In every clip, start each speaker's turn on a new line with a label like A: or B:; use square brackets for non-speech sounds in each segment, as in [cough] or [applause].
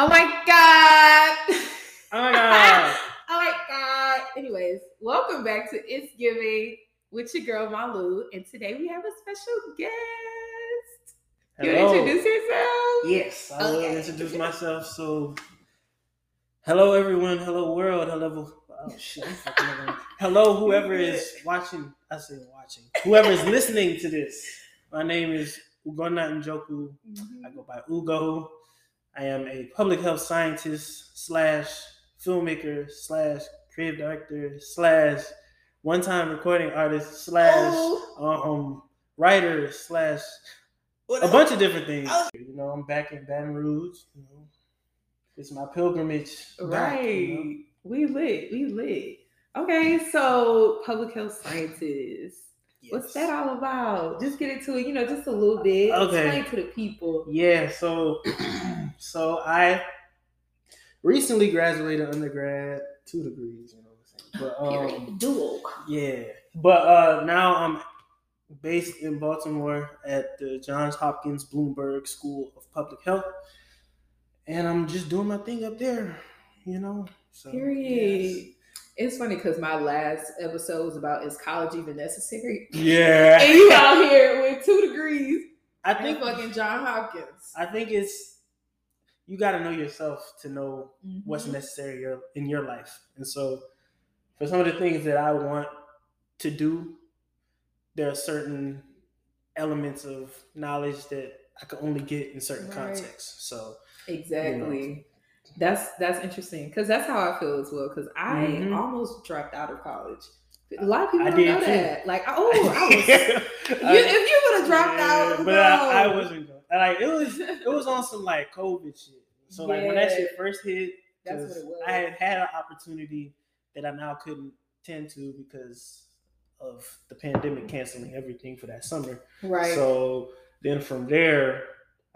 A: Oh my god.
B: Oh my god. [laughs]
A: oh my god. Anyways, welcome back to It's Giving with your girl Malu, and today we have a special guest. You
B: Hello.
A: introduce yourself?
B: Yes, I will introduce myself. So, hello everyone. Hello world. Hello. Oh shit. I'm fucking up. Hello, whoever [laughs] is watching. I say watching. Whoever is listening to this. My name is Ugonna Njoku.
A: Mhm.
B: I go by Ugo. I am a public health scientist slash filmmaker slash creative director slash one time recording artist slash
A: Oh.
B: um writer slash
A: What
B: a
A: else?
B: bunch of different things.
A: Oh.
B: You know, I'm back in Baton Rouge. You know, it's my pilgrimage.
A: Right.
B: back, you know?
A: We lit. We lit. Okay, so public health scientists. What's that all about? Just get into it, you know, just a little bit.
B: Okay.
A: Explain to the people.
B: Yeah. So, [clears throat] so I recently graduated undergrad, two degrees. You know what I'm saying? But um,
A: Dual.
B: yeah. But uh, now I'm based in Baltimore at the Johns Hopkins Bloomberg School of Public Health, and I'm just doing my thing up there. You know. So,
A: Period.
B: yes.
A: It's funny because my last episode was about is college even necessary?
B: Yeah. [laughs]
A: And you out here with two degrees
B: I think
A: fucking John Hopkins.
B: I think it's you got to know yourself to know what's
A: Mhm.
B: necessary in your life. And so, for some of the things that I want to do, there are certain elements of knowledge that I can only get in certain
A: Right.
B: contexts. So,
A: Exactly. That's that's interesting because that's how I feel as well. Because I
B: Mhm.
A: almost dropped out of college. A lot of people
B: I
A: don't know
B: too.
A: that. Like, [laughs] oh, I was. you,
B: I-
A: if you would have dropped
B: yeah,
A: out,
B: but I, I
A: no.
B: wasn't. Like it was, it was on some like COVID shit. So like when that shit first hit,
A: That's
B: 'cause
A: what it was.
B: I had had an opportunity that I now couldn't tend to because of the pandemic canceling everything for that summer.
A: right.
B: So then from there,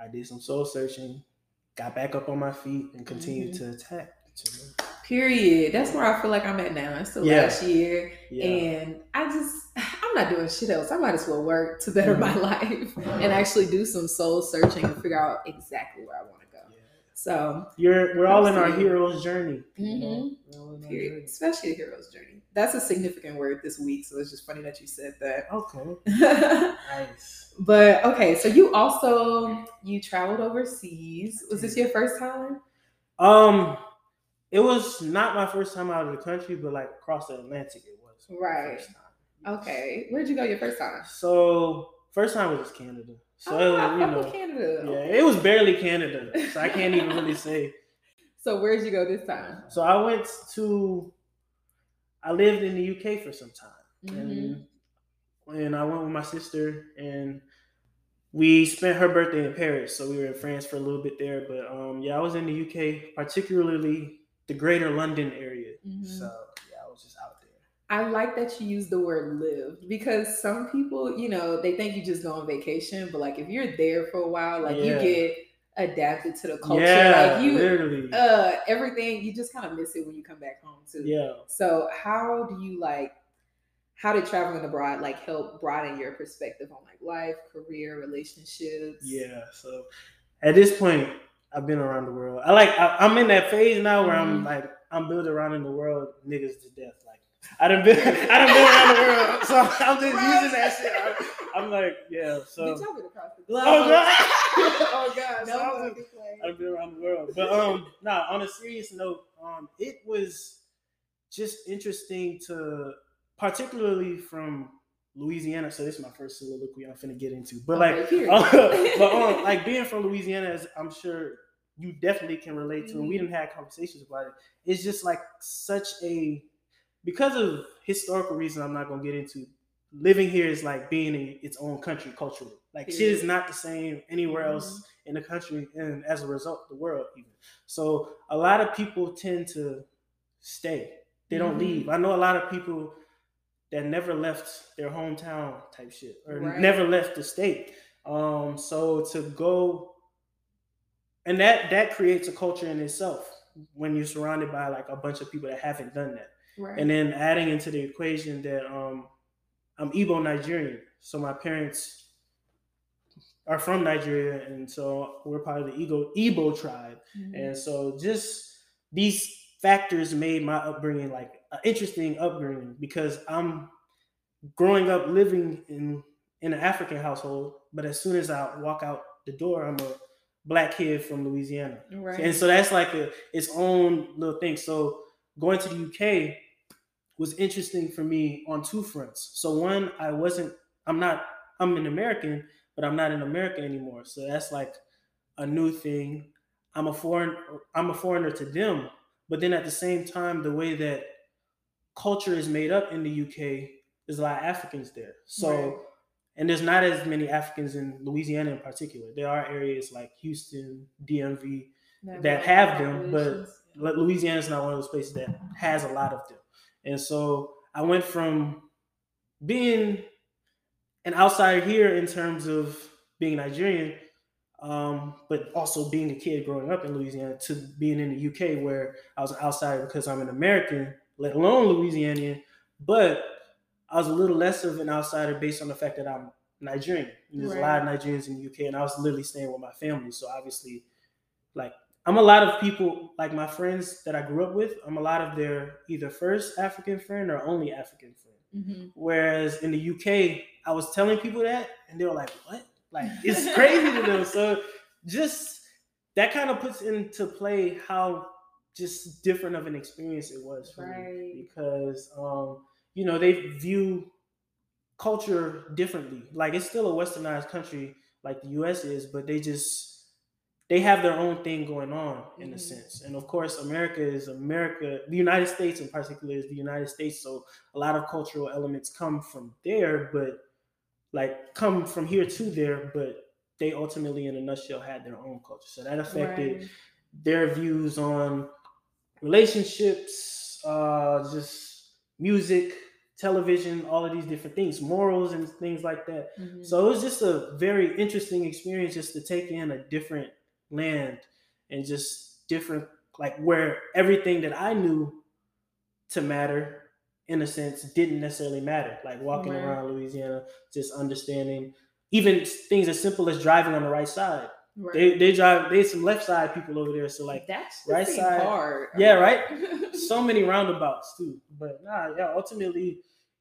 B: I did some soul searching, got back up on my feet, and continued
A: Mm-hmm.
B: to attack.
A: Period. That's where I feel like I'm at now. It's the
B: Yeah.
A: last year.
B: Yeah.
A: And I just, I'm not doing shit else. I might as well work to better my
B: Mhm.
A: life and actually do some soul searching and figure out exactly where I want to go.
B: Yeah.
A: So,
B: You're we're all in our hero's journey. you know?
A: Mhm.
B: We're all in our
A: period. Especially the hero's journey. That's a significant word this week. So it's just funny that you said that.
B: Okay. [laughs] Nice.
A: but okay, so you also you traveled overseas. Was this your first time?
B: Um, it was not my first time out of the country, but like across the Atlantic, it was.
A: Right. Okay. Where'd you go your first time?
B: So first time was just Canada. So
A: oh, I
B: you know,
A: Canada.
B: yeah, it was barely Canada, so I can't even really [laughs] say.
A: So where'd you go this time?
B: So I went to. I lived in the UK for some time,
A: Mm-hmm.
B: and and I went with my sister, and we spent her birthday in Paris. So we were in France for a little bit there, but um, yeah, I was in the UK, particularly the Greater London area.
A: Mhm.
B: So yeah, I was just out there.
A: I like that you use the word lived because some people, you know, they think you just go on vacation, but like if you're there for a while, like you get adapted to the culture.
B: yeah,
A: like you
B: literally.
A: uh everything, you just kind of miss it when you come back home too.
B: yeah.
A: So how do you like how did traveling abroad like help broaden your perspective on like life, career, relationships?
B: Yeah. So at this point, I've been around the world. I like. I, I'm in that phase now where I'm
A: Mhm.
B: like, I'm built around in the world, niggas to death. Like I done been, I done been around the world. [laughs] So I'm just
A: Right.
B: using that shit. I'm, I'm like, yeah. So
A: Bitch, I've been across the globe.
B: Oh, God. [laughs]
A: oh god,
B: So
A: no
B: I'm
A: fucking.
B: I've been around the world. But um, nah. On a serious note, um, it was just interesting to, particularly from Louisiana. So this is my first soliloquy I'm finna get into. But like,
A: Okay, period.
B: uh, [laughs] but um, like being from Louisiana, as I'm sure you definitely can relate to, and we
A: Mhm.
B: didn't have conversations about it. It's just like such a because of historical reasons. I'm not gonna get into. Living here is like being in its own country culturally. Like shit is not the same anywhere else in the country, and as a result, the world even. So a lot of people tend to stay. They don't
A: Mhm.
B: leave. I know a lot of people that never left their hometown type shit or
A: Right.
B: never left the state. Um, so to go and that that creates a culture in itself when you're surrounded by like a bunch of people that haven't done that.
A: Right.
B: And then adding into the equation that um I'm Igbo Nigerian. So my parents are from Nigeria, and so we're part of the Igbo Igbo tribe,
A: Mhm.
B: and so just these factors made my upbringing like an interesting upbringing because I'm growing up living in in an African household, but as soon as I walk out the door, I'm a black kid from Louisiana.
A: Right.
B: And so that's like a, its own little thing. So going to the UK was interesting for me on two fronts. So one, I wasn't, I'm not, I'm an American, but I'm not in America anymore. So that's like a new thing. I'm a foreign, I'm a foreigner to them. But then at the same time, the way that culture is made up in the UK, there's a lot of Africans there. So
A: Right.
B: and there's not as many Africans in Louisiana in particular. There are areas like Houston, DMV, that have them, but Louisiana is not one of those places that has a lot of them. And so I went from being an outsider here in terms of being Nigerian, um, but also being a kid growing up in Louisiana, to being in the UK where I was an outsider because I'm an American, let alone Louisianian. But I was a little less of an outsider based on the fact that I'm Nigerian. There's a lot of Nigerians in the UK, and I was literally staying with my family. So obviously, like I'm a lot of people, like my friends that I grew up with, I'm a lot of their either first African friend or only African friend.
A: hmm
B: Whereas in the UK, I was telling people that, and they were like, "What? Like it's crazy to them." So just that kind of puts into play how just different of an experience it was for me because um, you know they view culture differently. Like it's still a westernized country like the US is, but they just they have their own thing going on in a
A: Mhm.
B: sense. And of course, America is America. The United States in particular is the United States. So a lot of cultural elements come from there, but like come from here to there, but they ultimately in a nutshell had their own culture. So that affected
A: Right.
B: their views on relationships, uh, just music, television, all of these different things, morals and things like that.
A: Mhm.
B: So it was just a very interesting experience just to take in a different land and just different, like where everything that I knew to matter, in a sense, didn't necessarily matter. Like walking
A: Right.
B: around Louisiana, just understanding even things as simple as driving on the right side.
A: Right.
B: They they drive. There's some left side people over there, so like
A: that's
B: right
A: right
B: side-
A: hard.
B: Yeah, right? [laughs] so many roundabouts too. But nah, yeah, ultimately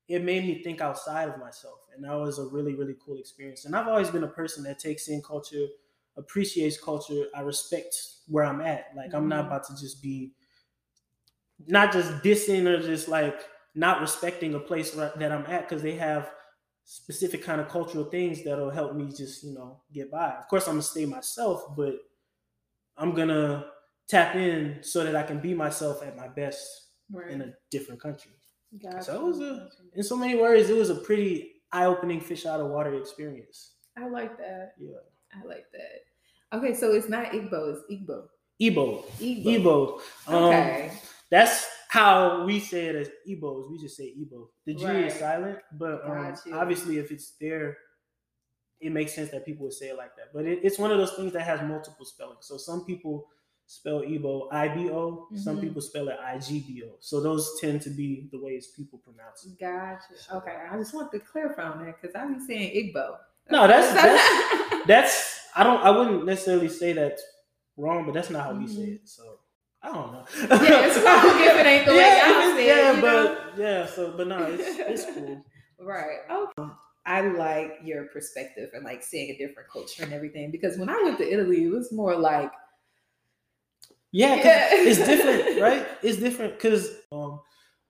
B: it made me think outside of myself. And that was a really, really cool experience. And I've always been a person that takes in culture, appreciates culture. I respect where I'm at. Like I'm not
A: Mhm.
B: about to just be not just dissing or just like not respecting a place that I'm at because they have specific kind of cultural things that'll help me just, you know, get by. Of course I'm gonna stay myself, but I'm gonna tap in so that I can be myself at my best
A: right.
B: in a different country.
A: Gotcha.
B: So it was a- In so many words, it was a pretty eye-opening fish out of water experience.
A: I like that.
B: Yeah.
A: I like that. Okay, so it's not Igbo, it's Igbo.
B: Igbo.
A: Igbo.
B: Igbo. Um,
A: Okay.
B: That's how we say it as Igbos. We just say Igbo. The G
A: Right.
B: is silent, but um, obviously, if it's there, it makes sense that people would say it like that. But it, it's one of those things that has multiple spellings. So some people spell Igbo I B O. Some people spell it I G B O. So those tend to be the ways people pronounce it.
A: Gotcha. Okay, I just want to clarify on that because I be saying Igbo.
B: No, that's- that's- [laughs] That's I don't I wouldn't necessarily say that's wrong, but that's not how we say
A: Mhm.
B: it. So I don't know.
A: Yeah, it's wrong if it ain't the way [laughs]
B: yeah,
A: say it,
B: yeah, but yeah. So, but no, it's it's cool. [laughs]
A: right. Okay. I like your perspective and like seeing a different culture and everything because when I went to Italy, it was more like
B: Yeah,
A: Yeah.
B: it's [laughs] different, right? It's different because, um,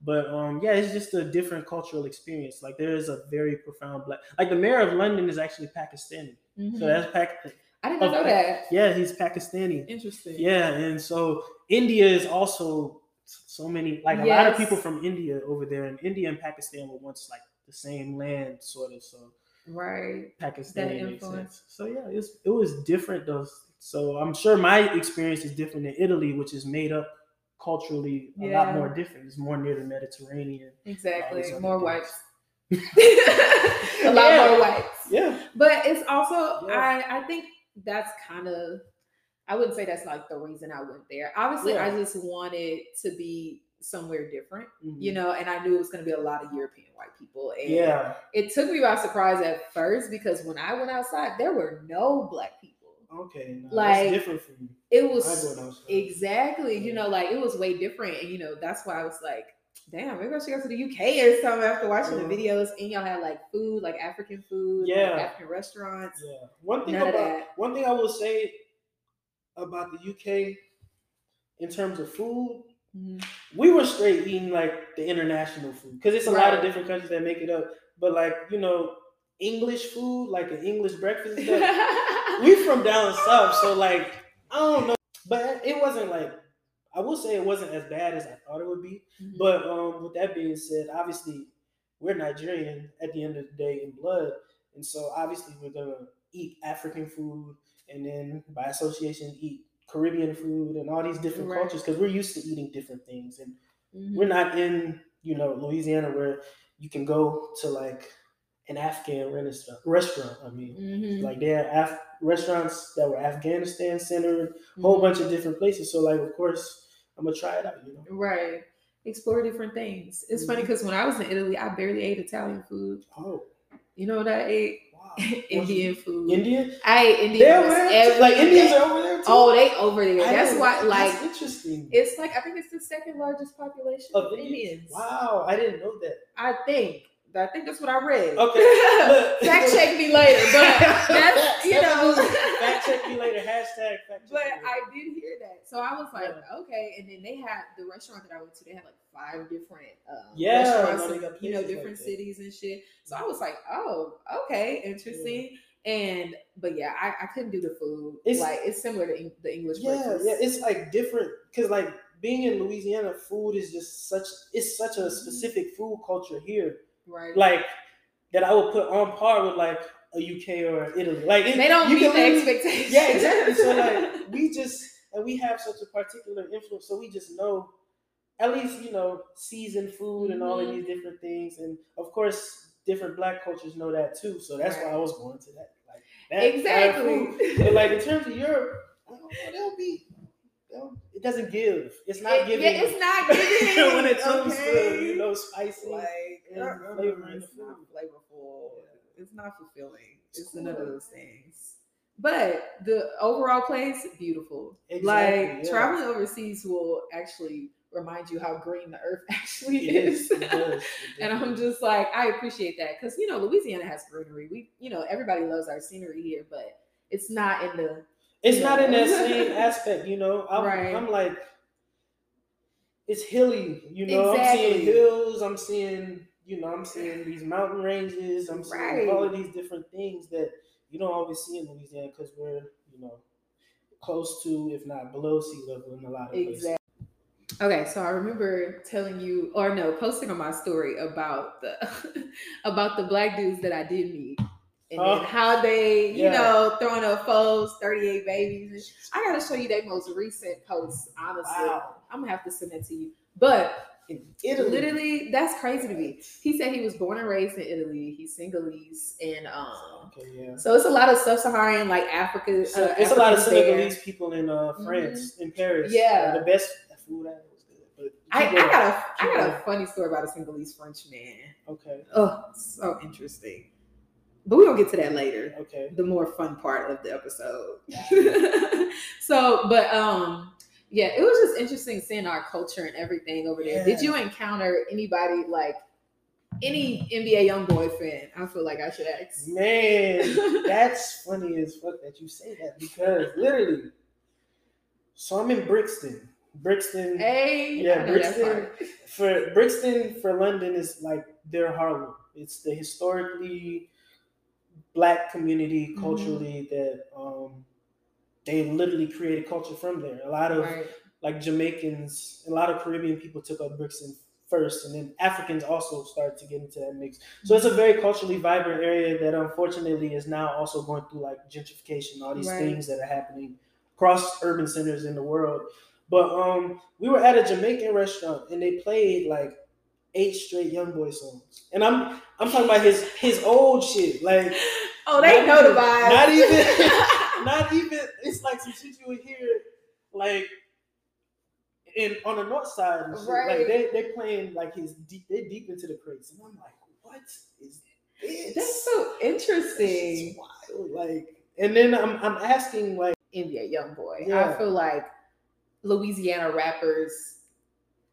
B: but um, yeah, it's just a different cultural experience. Like there is a very profound black. Like the mayor of London is actually Pakistani,
A: mhm.
B: so that's Pak.
A: I did not know that.
B: Yeah, he's Pakistani.
A: Interesting.
B: Yeah, and so India is also so many like a lot of people from India over there, and India and Pakistan were once like the same land, sort of. So
A: Right.
B: Pakistani makes
A: influence.
B: sense. So yeah, it's, it was different though. So I'm sure my experience is different in Italy, which is made up culturally a lot more different. It's more near the Mediterranean.
A: Exactly.
B: these other
A: More
B: things.
A: whites. [laughs] [laughs] a lot
B: Yeah.
A: more whites.
B: Yeah,
A: But it's also
B: Yeah.
A: I I think that's kind of I wouldn't say that's like the reason I went there. Obviously,
B: Yeah.
A: I just wanted to be somewhere different,
B: Mhm.
A: you know, and I knew it was going to be a lot of European white people. And
B: Yeah.
A: it took me by surprise at first because when I went outside, there were no black people.
B: Okay. No,
A: Like,
B: that's different from
A: It was exactly, you know, like it was way different. And, you know, that's why I was like, damn, maybe I should go to the UK or something after watching
B: Uh-huh.
A: the videos. And y'all had like food, like African food, like,
B: Yeah.
A: African restaurants.
B: Yeah. One thing
A: None
B: about one thing I will say about the UK in terms of food,
A: Mhm.
B: we were straight eating like the international food because it's a lot of different countries that make it up. But like you know, English food, like an English breakfast, [laughs] we from down south, so like I don't know, but it wasn't like I will say it wasn't as bad as I thought it would be.
A: Mhm.
B: But um, with that being said, obviously we're Nigerian at the end of the day in blood, and so obviously we're gonna eat African food, and then by association eat Caribbean food and all these different
A: Right.
B: cultures because we're used to eating different things, and
A: Mhm.
B: we're not in you know Louisiana where you can go to like an Afghan restaurant. Restaurant, I mean,
A: Mhm.
B: like there are Af- restaurants that were Afghanistan centered, whole
A: Mhm.
B: bunch of different places. So like, of course, I'm gonna try it out. You know.
A: Right. Explore different things. It's funny
B: Mhm.
A: because when I was in Italy, I barely ate Italian food.
B: Oh
A: You know what I ate?
B: wow. [laughs]
A: Indian food.
B: Indian.
A: I ate Indian.
B: They're
A: almost
B: over there.
A: every
B: too? Like Indians are over there too.
A: Oh, they over there.
B: I
A: That's
B: didn't
A: why, like,
B: That's interesting.
A: it's like I think it's the second largest population
B: Of
A: of
B: Indians.
A: Indians.
B: Wow, I didn't know that.
A: I think. I think that's what I read.
B: Okay, [laughs]
A: fact check me later, but [laughs] that's you know.
B: fact check me later. Hashtag fact check.
A: But
B: later.
A: I did hear that, so I was like,
B: Yeah.
A: okay. And then they had the restaurant that I went to. They had like five different um,
B: Yeah,
A: restaurants, in, you know,
B: places like
A: different cities and shit. So I was like, oh, okay, interesting. And but yeah, I, I couldn't do the food.
B: It's-
A: like it's similar to the English
B: yeah,
A: breakfast.
B: yeah, it's like different because like being in Louisiana, food is just such it's such a specific food culture here.
A: Right.
B: Like that I would put on par with like a UK or Italy. Like it-
A: they don't
B: you
A: meet the expectations.
B: Yeah, exactly. So like [laughs] we just and we have such a particular influence, so we just know at least you know seasoned food and all of
A: Mhm.
B: these different things, and of course different black cultures know that too. So that's why I was going to that. Like that of
A: exactly.
B: But like in terms of Europe, I don't know, they'll be. It doesn't give. It's not
A: It-
B: giving.
A: Yeah, it's not giving [laughs]
B: when it comes to
A: okay?
B: you know spicy.
A: like
B: and flavor in the
A: it's not flavorful.
B: Yeah.
A: It's not fulfilling.
B: It's
A: It's none of those things. But the overall place, beautiful.
B: Exactly,
A: like
B: yeah.
A: traveling overseas will actually remind you how green the earth [laughs] actually
B: It
A: is.
B: is. It does. [laughs]
A: And I'm just like, I appreciate that because you know Louisiana has greenery. We, you know, everybody loves our scenery here, but it's not in the
B: It's
A: you
B: not in that same aspect, you know. I'm,
A: Right.
B: I'm like, it's hilly, you know. Exactly. I'm seeing hills. I'm seeing, you know, I'm seeing these mountain ranges. I'm seeing
A: Right.
B: all of these different things that you don't always see in Louisiana because we're, you know, close to, if not below sea level in a lot of places.
A: Exactly. Okay, so I remember telling you, or no, posting on my story about the [laughs] about the black dudes that I did meet, and
B: Oh,
A: then how they, you
B: yeah.
A: know, throwing up foes, thirty eight babies. I gotta show you their most recent posts. Honestly,
B: Wow.
A: I'm gonna have to send it to you. But
B: Italy.
A: literally, that's crazy to me. He said he was born and raised in Italy. He's Senegalese, and um,
B: Okay, yeah.
A: so it's a lot of sub-Saharan, like Africa.
B: So
A: uh,
B: it's a lot of
A: Africans there.
B: People in uh, France, in Paris.
A: Yeah.
B: The best food I was good. But
A: I, I got a I got a funny story about a Senegalese French man.
B: Okay.
A: Oh, so interesting. But we're gonna get to that later.
B: Okay.
A: The more fun part of the episode. [laughs] so, but um, yeah, it was just interesting seeing our culture and everything over there. Did you encounter anybody like any NBA young boy fan? I feel like I should ask.
B: Man, [laughs] that's funny as fuck that you say that because literally, so I'm in Brixton. Brixton
A: Hey,
B: Yeah,
A: I know that
B: Brixton. for Brixton for London is like their Harlem. It's the historically black community culturally that um they literally created culture from there. A lot of
A: Right.
B: like Jamaicans, a lot of Caribbean people took up Brixton first, and then Africans also started to get into that mix. So it's a very culturally vibrant area that unfortunately is now also going through like gentrification, all these
A: Right.
B: things that are happening across urban centers in the world. But um, we were at a Jamaican restaurant and they played like eight straight Young Boy songs, and I'm I'm talking about his his old shit, like
A: Oh, they
B: Not
A: know the
B: even-
A: vibe.
B: not even- [laughs] [laughs] not even it's like some shit you would hear like and on the north side,
A: Right.
B: like they they playing like his deep, they deep into the crates, and I'm like, what is this?
A: That's so interesting.
B: is wild. Like, and then I'm I'm asking like,
A: NBA young boy.
B: Yeah.
A: I feel like Louisiana rappers.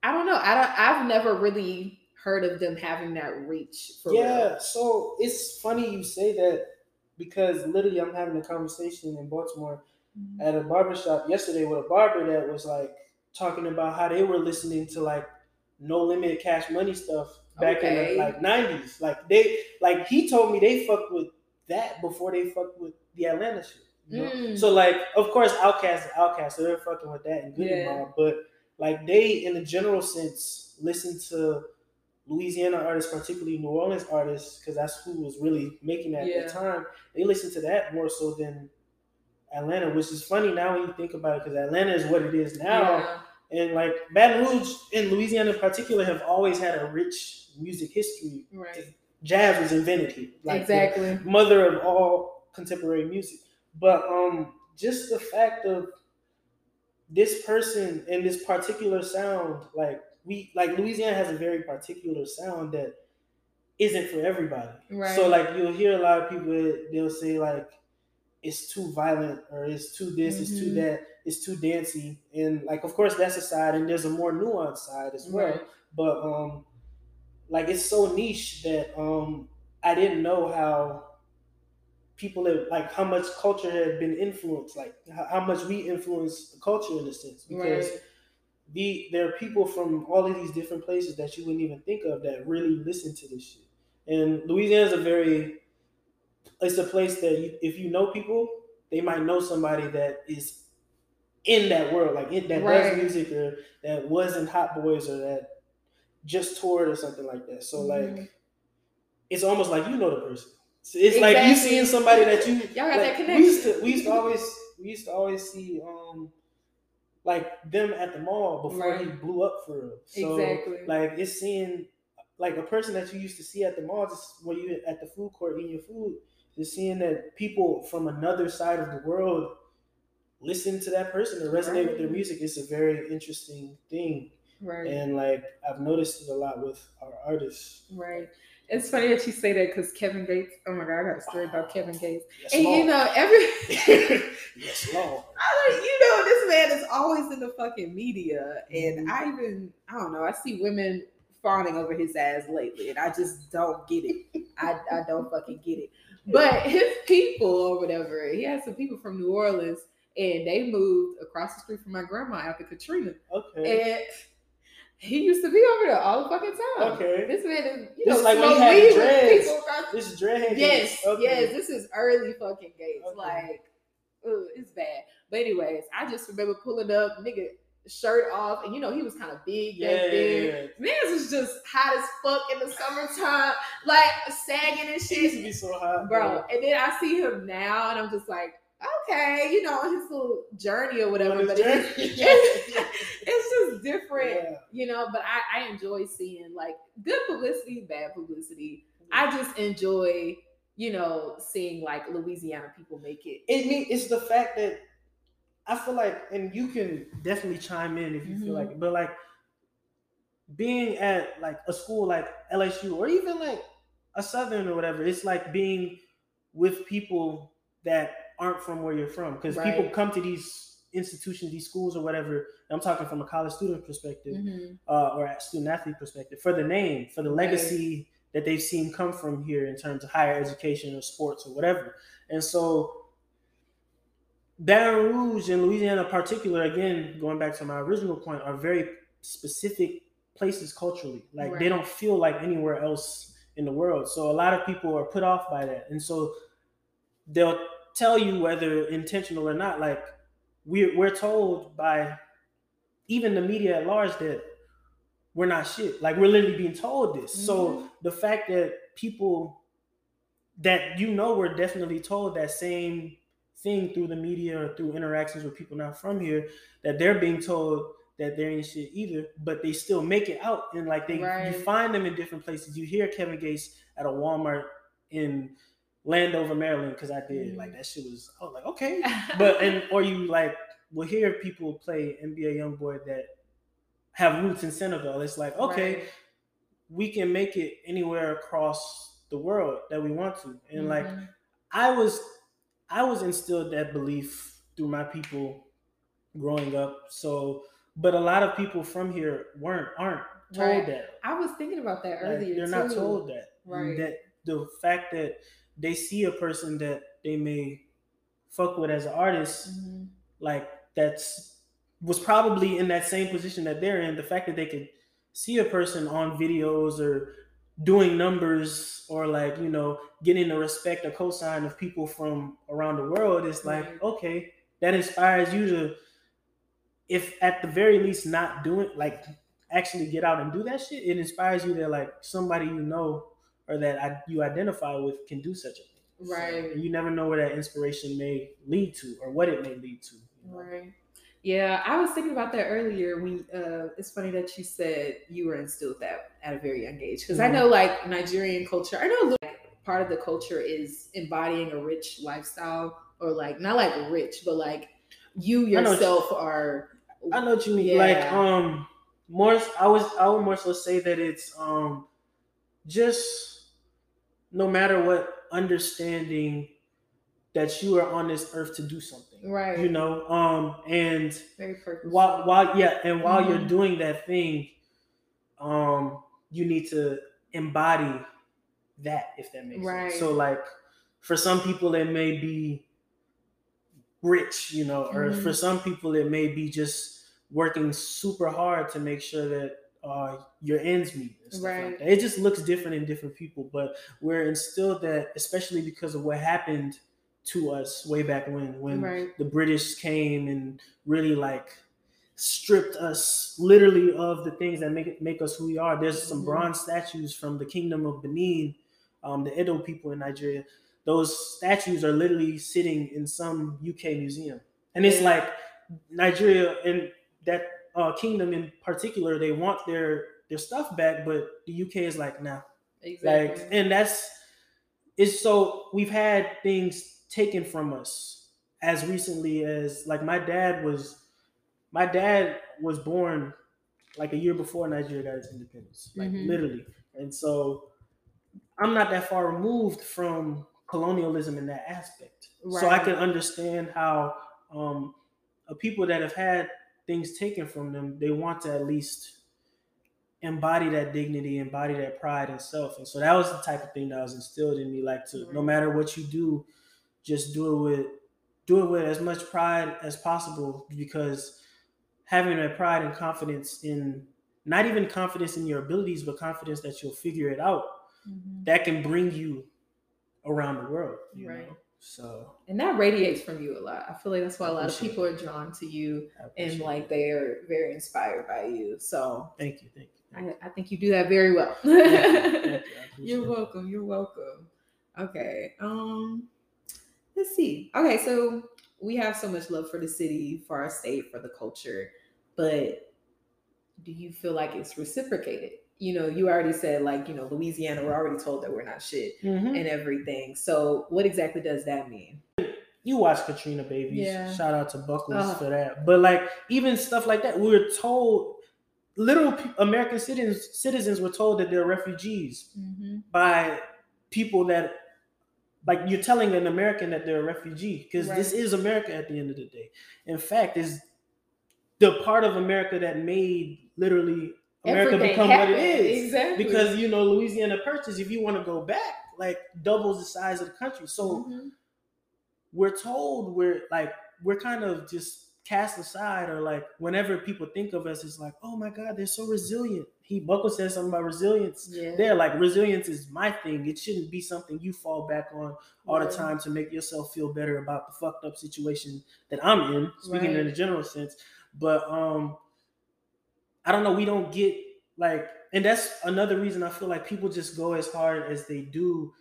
A: I don't know. I don't. I've never really heard of them having that reach. For
B: yeah.
A: real.
B: So it's funny you say that because literally I'm having a conversation in Baltimore at a barbershop yesterday with a barber that was like talking about how they were listening to like no limit cash money stuff back in the like nineties. Like they like he told me they fucked with that before they fucked with the Atlanta shit. you know?
A: Mm.
B: So like of course Outkast is Outkast, so they're fucking with that and Goodie
A: Yeah.
B: Mob, but like they in a general sense listen to Louisiana artists, particularly New Orleans artists, because that's who was really making that
A: Yeah.
B: at the time. They listen to that more so than Atlanta, which is funny now when you think about it, because Atlanta is what it is now,
A: Yeah.
B: and like Baton Rouge and Louisiana in particular have always had a rich music history.
A: Right.
B: Jazz was invented here, like
A: exactly.
B: mother of all contemporary music. But um, just the fact of this person and this particular sound, like we like Louisiana has a very particular sound that isn't for everybody.
A: Right.
B: So like you'll hear a lot of people they'll say like it's too violent or it's too this, it's too
A: Mhm.
B: that, it's too dancey. And like of course that's a side and there's a more nuanced side as well
A: Right.
B: but um like it's so niche that um I didn't know how people have like how much culture had been influenced like how, how much we influence the culture in a sense because
A: Right.
B: The there are people from all of these different places that you wouldn't even think of that really listen to this shit and Louisiana is a very it's a place that you, if you know people they might know somebody that is in that world like in, that
A: Right.
B: does music or that was in Hot Boys or that just toured or something like that. So
A: Mhm.
B: like, it's almost like you know the person. So it's like you
A: Exactly.
B: seeing somebody that you.
A: Y'all got
B: like,
A: that
B: We used to we used to always we used to always see um like them at the mall before he blew up for real. So
A: Exactly.
B: like it's seeing like a person that you used to see at the mall just when you at the food court eating your food, just seeing that people from another side of the world listen to that person and resonate with their music. It's a very interesting thing
A: right.
B: and like I've noticed it a lot with our artists.
A: Right. It's funny that you say that because Kevin Gates. Oh my god, I got a story about Kevin Gates.
B: Yes,
A: And you
B: Lord.
A: know, every [laughs] [laughs]
B: yes, Lord.
A: I don't- you know, this man is always in the fucking media, and
B: Mhm.
A: I even I don't know. I see women fawning over his ass lately, and I just don't get it. I I don't fucking get it. But [laughs] his people or whatever, he had some people from New Orleans, and they moved across the street from my grandma after Katrina,
B: Okay.
A: and he used to be over there all the fucking time.
B: Okay.
A: This man is, you
B: This
A: know,
B: like when he
A: smoke
B: had
A: weed
B: dreads.
A: people across
B: This is Dreadhead.
A: Yes,
B: Okay.
A: yes, this is early fucking gates.
B: Okay.
A: Like, ugh, it's bad. But anyways, I just remember pulling up, nigga, shirt off, and you know he was kind of big
B: Yeah,
A: back
B: yeah,
A: then.
B: yeah.
A: Man was just hot as fuck in the summertime, like sagging and shit.
B: He used to be so hot,
A: bro. And then I see him now, and I'm just like, okay, you know, his little journey or whatever. But it's, [laughs] it's, [laughs] it's just different
B: Yeah.
A: you know but I, I enjoy seeing like good publicity bad publicity i just enjoy you know seeing like louisiana people make it
B: It mean it's the fact that I feel like, and you can definitely chime in if you feel
A: Mhm.
B: like it, but like being at like a school like LSU or even like a Southern or whatever, it's like being with people that aren't from where you're from because people come to these institutions, these schools or whatever. and I'm talking from a college student perspective
A: Mhm.
B: uh, or a student athlete perspective for the name, for the
A: Right.
B: legacy that they've seen come from here in terms of higher education or sports or whatever. And so Baton Rouge and Louisiana in particular, again, going back to my original point, are very specific places culturally. Like they don't feel like anywhere else in the world. So a lot of people are put off by that. And so they'll tell you whether intentional or not, like we're we're told by even the media at large that we're not shit. Like we're literally being told this. So
A: Mhm.
B: the fact that people that you know were definitely told that same thing through the media or through interactions with people not from here, that they're being told that they ain't shit either, but they still make it out and like they
A: Right.
B: you find them in different places. You hear Kevin Gates at a Walmart in Landover, Maryland, because I did like that shit was I was like, okay. [laughs] But and or you like will hear people play NBA YoungBoy that have roots in Senegal. It's like okay,
A: Right.
B: we can make it anywhere across the world that we want to, and like
A: Mhm.
B: I was I was instilled that belief through my people growing up. So, but a lot of people from here weren't aren't told
A: Right.
B: that.
A: I was thinking about that
B: Like,
A: earlier.
B: they're not told that.
A: Right.
B: That the fact that they see a person that they may fuck with as an artist,
A: Mhm.
B: like that's was probably in that same position that they're in. The fact that they could see a person on videos or doing numbers or like you know getting the respect or cosign of people from around the world is like
A: Right.
B: okay that inspires you to if at the very least not doing like actually get out and do that shit it inspires you that like somebody you know or that I, you identify with can do such a thing So,
A: Right.
B: you never know where that inspiration may lead to or what it may lead to you know?
A: Right. Yeah, I was thinking about that earlier. When uh, it's funny that you said you were instilled that at a very young age because I
B: Mhm.
A: know like Nigerian culture. I know like, part of the culture is embodying a rich lifestyle, or like not like rich, but like you
B: I you-
A: yourself are.
B: I know what you mean.
A: Yeah.
B: Like um more I was I would more so say that it's um just no matter what understanding that you are on this earth to do something.
A: Right.
B: You know, um and
A: very
B: while while yeah, and while you're
A: Mhm.
B: doing that thing, um you need to embody that if that makes
A: Right.
B: sense. So like for some people it may be rich, you know, or
A: Mhm.
B: for some people it may be just working super hard to make sure that uh, your ends meet. And stuff
A: Right.
B: Like that. It just looks different in different people, but we're instilled that, especially because of what happened to us way back when, when
A: Right.
B: the British came and really like stripped us literally of the things that make make us who we are. There's some
A: Mhm.
B: bronze statues from the Kingdom of Benin, um, the Edo people in Nigeria. Those statues are literally sitting in some UK museum, and it's like Nigeria and that uh, kingdom in particular, they want their their stuff back, but the UK is like, nah,
A: Exactly.
B: like, and that's it's so we've had things taken from us as recently as like my dad was my dad was born like a year before Nigeria got its independence, like
A: Mhm.
B: literally. And so I'm not that far removed from colonialism in that aspect. So I can understand how um, a people that have had things taken from them, they want to at least embody that dignity, embody that pride and self. And so that was the type of thing that was instilled in me. Like to no matter what you do, just do it with do it with as much pride as possible because having that pride and confidence in not even confidence in your abilities, but confidence that you'll figure it out,
A: Mhm.
B: that can bring you around the world.
A: Right.
B: know? So
A: And that radiates from you a lot. I feel like that's why a lot of people are drawn to you and like
B: it.
A: they are very inspired by you. So
B: thank you, thank you. Thank
A: I, I think you do that very well.
B: thank you, thank you. [laughs]
A: You're
B: it.
A: welcome. You're welcome. Okay. Um let's see. Okay, so we have so much love for the city, for our state, for the culture, but do you feel like it's reciprocated? You know, you already said like, you know, Louisiana, we're already told that we're not shit
B: Mhm.
A: and everything. So what exactly does that mean?
B: you watch Katrina Babies.
A: Yeah.
B: Shout out to Buckles
A: Uh.
B: for that. But like even stuff like that, we were told little American citizens citizens were told that they're refugees
A: Mm-hmm.
B: by people that like you're telling an American that they're a refugee because this is America at the end of the day. In fact, is the part of America that made literally America
A: Everything
B: become what it is.
A: Exactly.
B: Because you know Louisiana Purchase, if you want to go back, like doubles the size of the country. So
A: Mhm.
B: we're told we're like we're kind of just cast aside or like whenever people think of us it's like oh my god they're so resilient he buckle said something about resilience
A: yeah.
B: they're like resilience is my thing it shouldn't be something you fall back on all the time to make yourself feel better about the fucked up situation that i'm in speaking in a general sense but um i don't know we don't get like and that's another reason i feel like people just go as hard as they do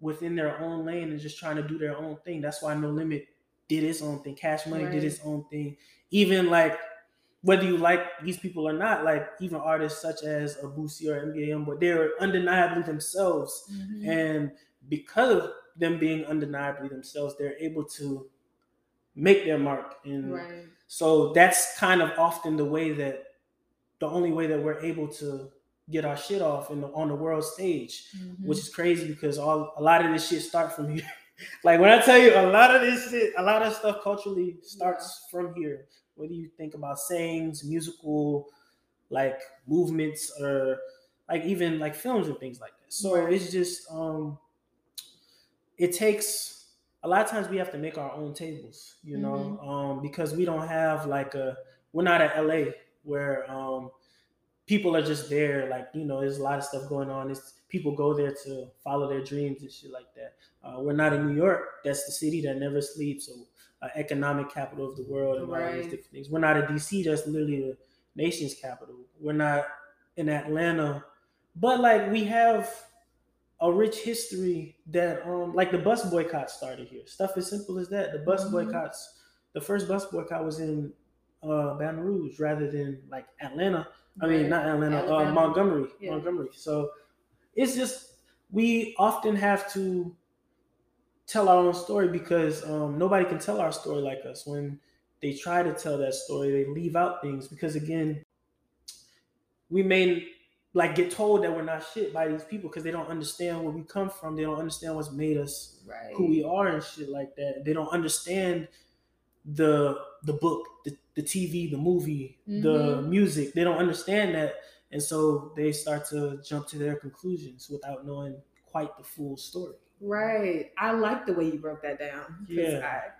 B: within their own lane and just trying to do their own thing. That's why No Limit did its own thing. Cash Money
A: Right.
B: did its own thing. Even like whether you like these people or not, like even artists such as a Boosie or NBA but they're undeniably themselves.
A: Mhm.
B: And because of them being undeniably themselves, they're able to make their mark. And
A: right.
B: so that's kind of often the way that the only way that we're able to get our shit off in the, on the world stage,
A: Mhm.
B: which is crazy because all a lot of this shit start from here. [laughs] like when I tell you a lot of this shit, a lot of stuff culturally starts from here. Whether you think about sayings, musical, like movements, or like even like films and things like that. So
A: Right.
B: it's just um, it takes a lot of times we have to make our own tables, you know, um, because we don't have like a we're not at LA where um people are just there, like you know, there's a lot of stuff going on. It's people go there to follow their dreams and shit like that. Uh, we're not in New York. That's the city that never sleeps, or uh, economic capital of the world, and all
A: Right.
B: these different things. We're not in DC. That's literally the nation's capital. We're not in Atlanta, but like we have a rich history that um like the bus boycott started here. Stuff as simple as that. The bus
A: Mhm.
B: boycotts, the first bus boycott was in uh Baton Rouge rather than like Atlanta. I mean
A: Right.
B: not Atlanta, uh, Montgomery.
A: Yeah.
B: Montgomery. So it's just we often have to tell our own story because um, nobody can tell our story like us. When they try to tell that story, they leave out things because again, we may like get told that we're not shit by these people because they don't understand where we come from. They don't understand what's made us
A: right.
B: who we are and shit like that. They don't understand the the book, the, the TV, the movie, the
A: Mhm.
B: music. They don't understand that. And so they start to jump to their conclusions without knowing quite the full story.
A: Right. I like the way you broke that down.
B: Yeah.
A: I,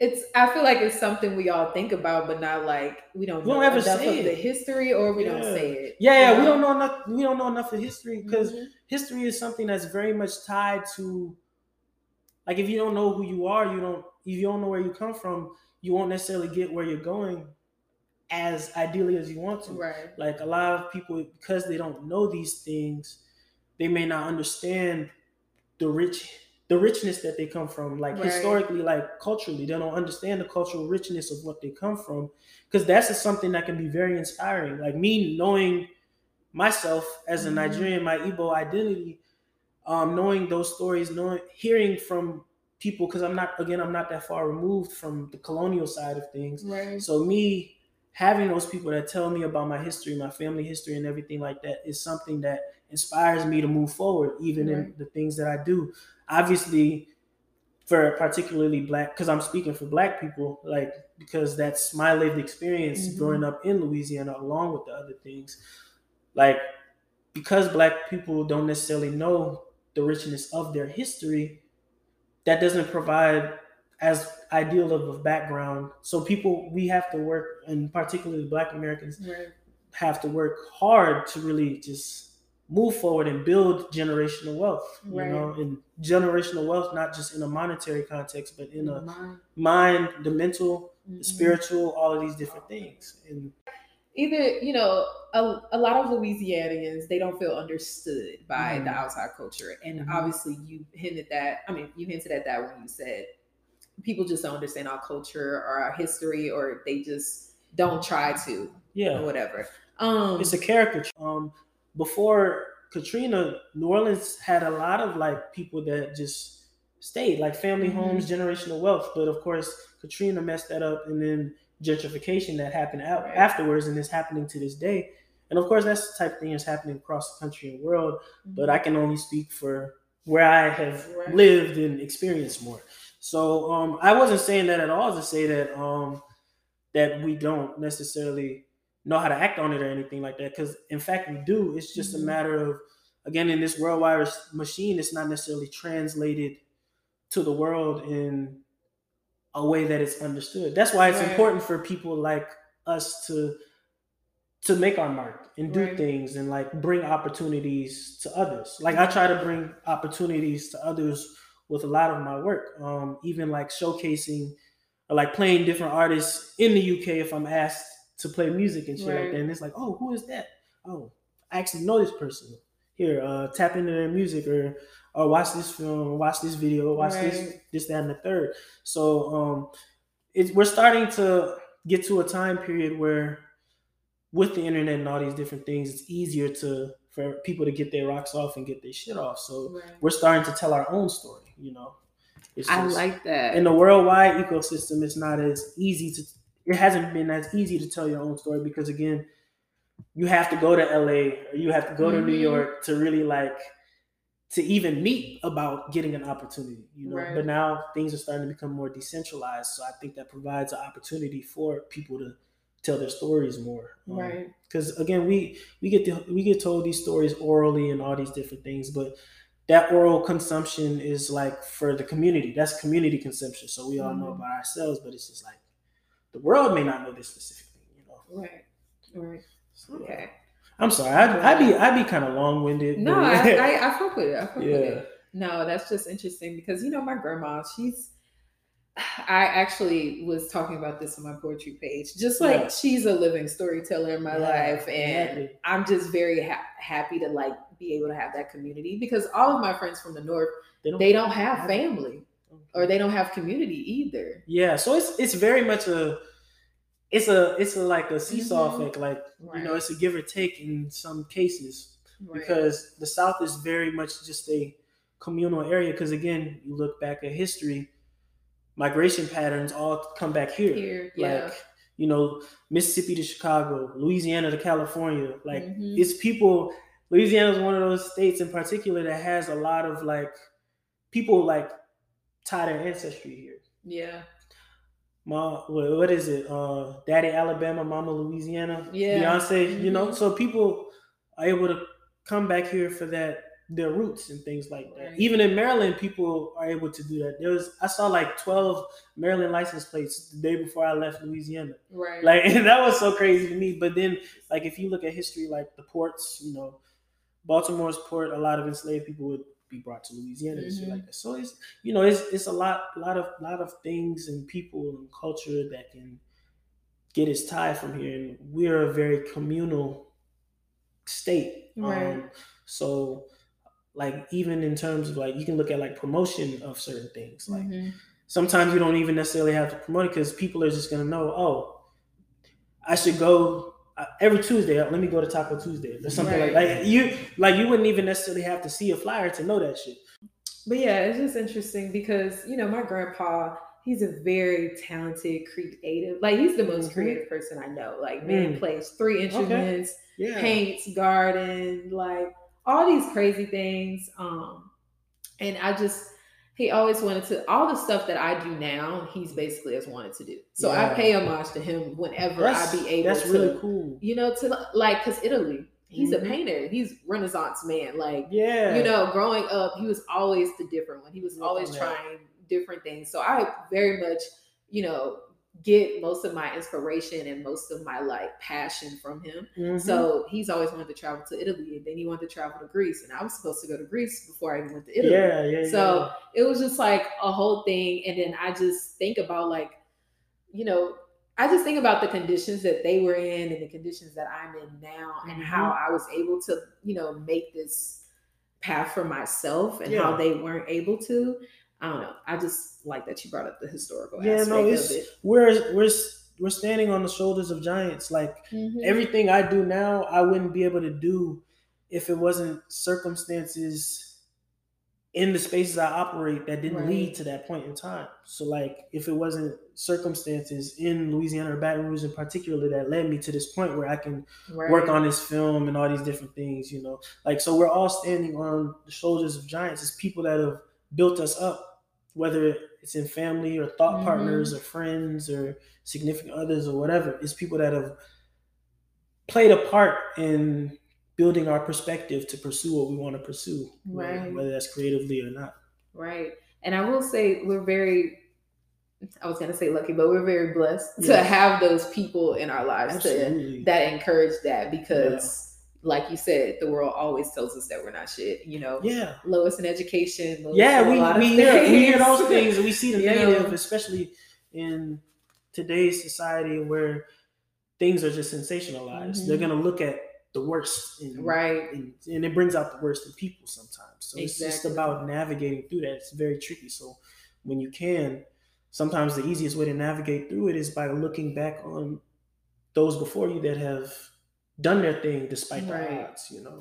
A: it's I feel like it's something we all think about, but not like we don't
B: We don't ever
A: enough
B: say
A: of the history or we don't say it.
B: Yeah, yeah, we don't know enough. We don't know enough of history because
A: Mhm.
B: history is something that's very much tied to. Like, if you don't know who you are, you don't. If you don't know where you come from, you won't necessarily get where you're going as ideally as you want to.
A: Right.
B: Like a lot of people, because they don't know these things, they may not understand the rich, the richness that they come from. Like
A: Right.
B: historically, like culturally, they don't understand the cultural richness of what they come from. Because that's just something that can be very inspiring. Like me knowing myself as a
A: Mhm.
B: Nigerian, my Igbo identity, um, knowing those stories, knowing, hearing from people, because I'm not, again, I'm not that far removed from the colonial side of things.
A: Right.
B: So me having those people that tell me about my history, my family history, and everything like that is something that inspires me to move forward, even in the things that I do. Obviously, for particularly black, because I'm speaking for black people, like because that's my lived experience
A: Mhm.
B: growing up in Louisiana, along with the other things. Like because black people don't necessarily know the richness of their history, that doesn't provide as ideal of a background. So people we have to work, and particularly black Americans
A: Right.
B: have to work hard to really just move forward and build generational wealth. You know, and generational wealth not just in a monetary context, but in a
A: Mind.
B: mind, the mental, the
A: Mhm.
B: spiritual, all of these different things. And
A: either you know a, a lot of louisianians they don't feel understood by
B: Mhm.
A: the outside culture and
B: Mhm.
A: obviously you hinted that i mean you hinted at that when you said people just don't understand our culture or our history or they just don't try to or
B: yeah,
A: whatever um
B: it's a caricature. Um, before Katrina, New Orleans had a lot of like people that just stayed, like family
A: Mhm.
B: homes, generational wealth. But of course, Katrina messed that up, and then gentrification that happened out
A: Right.
B: afterwards, and it's happening to this day. And of course, that's the type of thing that's happening across the country and world. But I can only speak for where I have
A: Right.
B: lived and experienced more. So um, I wasn't saying that at all to say that um, that we don't necessarily know how to act on it or anything like that. Because in fact, we do. It's just
A: Mhm.
B: a matter of again in this worldwide machine, it's not necessarily translated to the world in a way that it's understood. That's why it's
A: Right.
B: important for people like us to to make our mark and do
A: Right.
B: things and like bring opportunities to others. Like I try to bring opportunities to others with a lot of my work. Um, even like showcasing or like playing different artists in the UK if I'm asked to play music and shit like that. And it's like, oh, who is that? Oh, I actually know this person. Here, uh, tap into their music or or watch this film, watch this video, watch this,
A: Right.
B: this, that, and the third. So um, it's we're starting to get to a time period where with the internet and all these different things, it's easier to for people to get their rocks off and get their shit off. So
A: Right.
B: we're starting to tell our own story, you know. It's
A: i like that
B: in the worldwide ecosystem, it's not as easy to. It hasn't been as easy to tell your own story because again, you have to go to LA or you have to go to New
A: Mhm.
B: York to really like to even meet about getting an opportunity, you know.
A: Right.
B: But now things are starting to become more decentralized, so I think that provides an opportunity for people to tell their stories more. Um,
A: Right.
B: because again we we get to, we get told these stories orally and all these different things but that oral consumption is like for the community that's community consumption so we all know
A: Mhm.
B: about ourselves but it's just like the world may not know this specific thing you know
A: Right. Right.
B: So,
A: Okay.
B: I'm sorry i'd, I'd be i'd be kind of long-winded
A: No,
B: but-
A: I, [laughs] I, I fuck with it. I fuck with it. No, that's just interesting because you know my grandma, she's I actually was talking about this on my poetry page. Just like
B: Yeah.
A: she's a living storyteller in my
B: Yeah,
A: life and
B: exactly.
A: I'm just very ha- happy to like be able to have that community because all of my friends from the north,
B: they don't,
A: they don't have family or they don't have community either.
B: yeah so it's it's very much a it's a it's a like a seesaw
A: Mhm.
B: effect like you know it's a give or take in some cases
A: Right.
B: because the South is very much just a communal area. Because again, you look back at history, migration patterns all come back here.
A: here, yeah.
B: Like you know, Mississippi to Chicago, Louisiana to California. Like
A: Mhm.
B: it's people. Louisiana is one of those states in particular that has a lot of like people like tie their ancestry here.
A: yeah.
B: Ma, what what is it? Uh, Daddy Alabama, Mama Louisiana.
A: Yeah.
B: Beyonce. You know, so people are able to come back here for that their roots and things like that.
A: Right.
B: Even in Maryland, people are able to do that. There was I saw like twelve Maryland license plates the day before I left Louisiana.
A: Right.
B: Like [laughs] that was so crazy to me. But then, like if you look at history, like the ports, you know, Baltimore's port, a lot of enslaved people would be brought to Louisiana and shit
A: Mhm.
B: like that. So it's you know it's it's a lot lot of lot of things and people and culture that can get its tie from here, and we're a very communal state.
A: Right.
B: Um, so like even in terms of like you can look at like promotion of certain things like
A: Mhm.
B: sometimes you don't even necessarily have to promote it because people are just gonna know, oh, I should go uh, every Tuesday. uh, Let me go to Taco Tuesday or something like
A: Right.
B: like you like you wouldn't even necessarily have to see a flyer to know that shit.
A: But yeah, it's just interesting because you know my grandpa, he's a very talented, creative. Like he's the most
B: Mhm.
A: creative person I know. Like man
B: Mm.
A: plays three instruments,
B: Yeah,
A: paints, garden, like all these crazy things. Um, and I just he always wanted to all the stuff that I do now. He's basically has wanted to do. So I pay homage to him whenever
B: that's,
A: I be able.
B: That's
A: to,
B: really cool.
A: You know, to like because Italy, he's
B: Mhm.
A: a painter. He's Renaissance man. Like
B: Yeah,
A: you know, growing up, he was always the different one. He was always trying different things. So I very much, you know, get most of my inspiration and most of my like passion from him.
B: Mhm.
A: So he's always wanted to travel to Italy and then he wanted to travel to Greece. And I was supposed to go to Greece before I even went to Italy.
B: yeah, yeah.
A: So it was just like a whole thing. And then I just think about like, you know, I just think about the conditions that they were in and the conditions that I'm in now and
B: Mhm.
A: how I was able to, you know, make this path for myself and
B: Yeah.
A: how they weren't able to. I don't know. I just like that you brought up the historical
B: Yeah,
A: aspect
B: no,
A: of
B: it's-
A: it.
B: we're we're we're standing on the shoulders of giants. Like
A: Mhm.
B: everything I do now, I wouldn't be able to do if it wasn't circumstances in the spaces I operate that didn't
A: Right.
B: lead to that point in time. So, like, if it wasn't circumstances in Louisiana or Baton Rouge in particular that led me to this point where I can
A: Right.
B: work on this film and all these different things, you know, like, so we're all standing on the shoulders of giants. It's people that have built us up, whether it's in family or thought
A: Mhm.
B: partners or friends or significant others or whatever. It's people that have played a part in building our perspective to pursue what we want to pursue, whether-
A: Right.
B: whether that's creatively or not.
A: Right. And I will say we're very I was gonna say lucky, but we're very blessed to have those people in our lives to that encourage that because like you said, the world always tells us that we're not shit, you know.
B: yeah.
A: Lowest in education, lowest
B: Yeah, we, we, hear, we hear those things [laughs] and we see the
A: You know?
B: negative, especially in today's society where things are just sensationalized.
A: Mhm.
B: They're going to look at the worst. In,
A: Right.
B: And, and it brings out the worst in people sometimes. So it's just about navigating through that. It's very tricky. So when you can, sometimes the easiest way to navigate through it is by looking back on those before you that have done their thing despite the
A: Right.
B: odds, you know.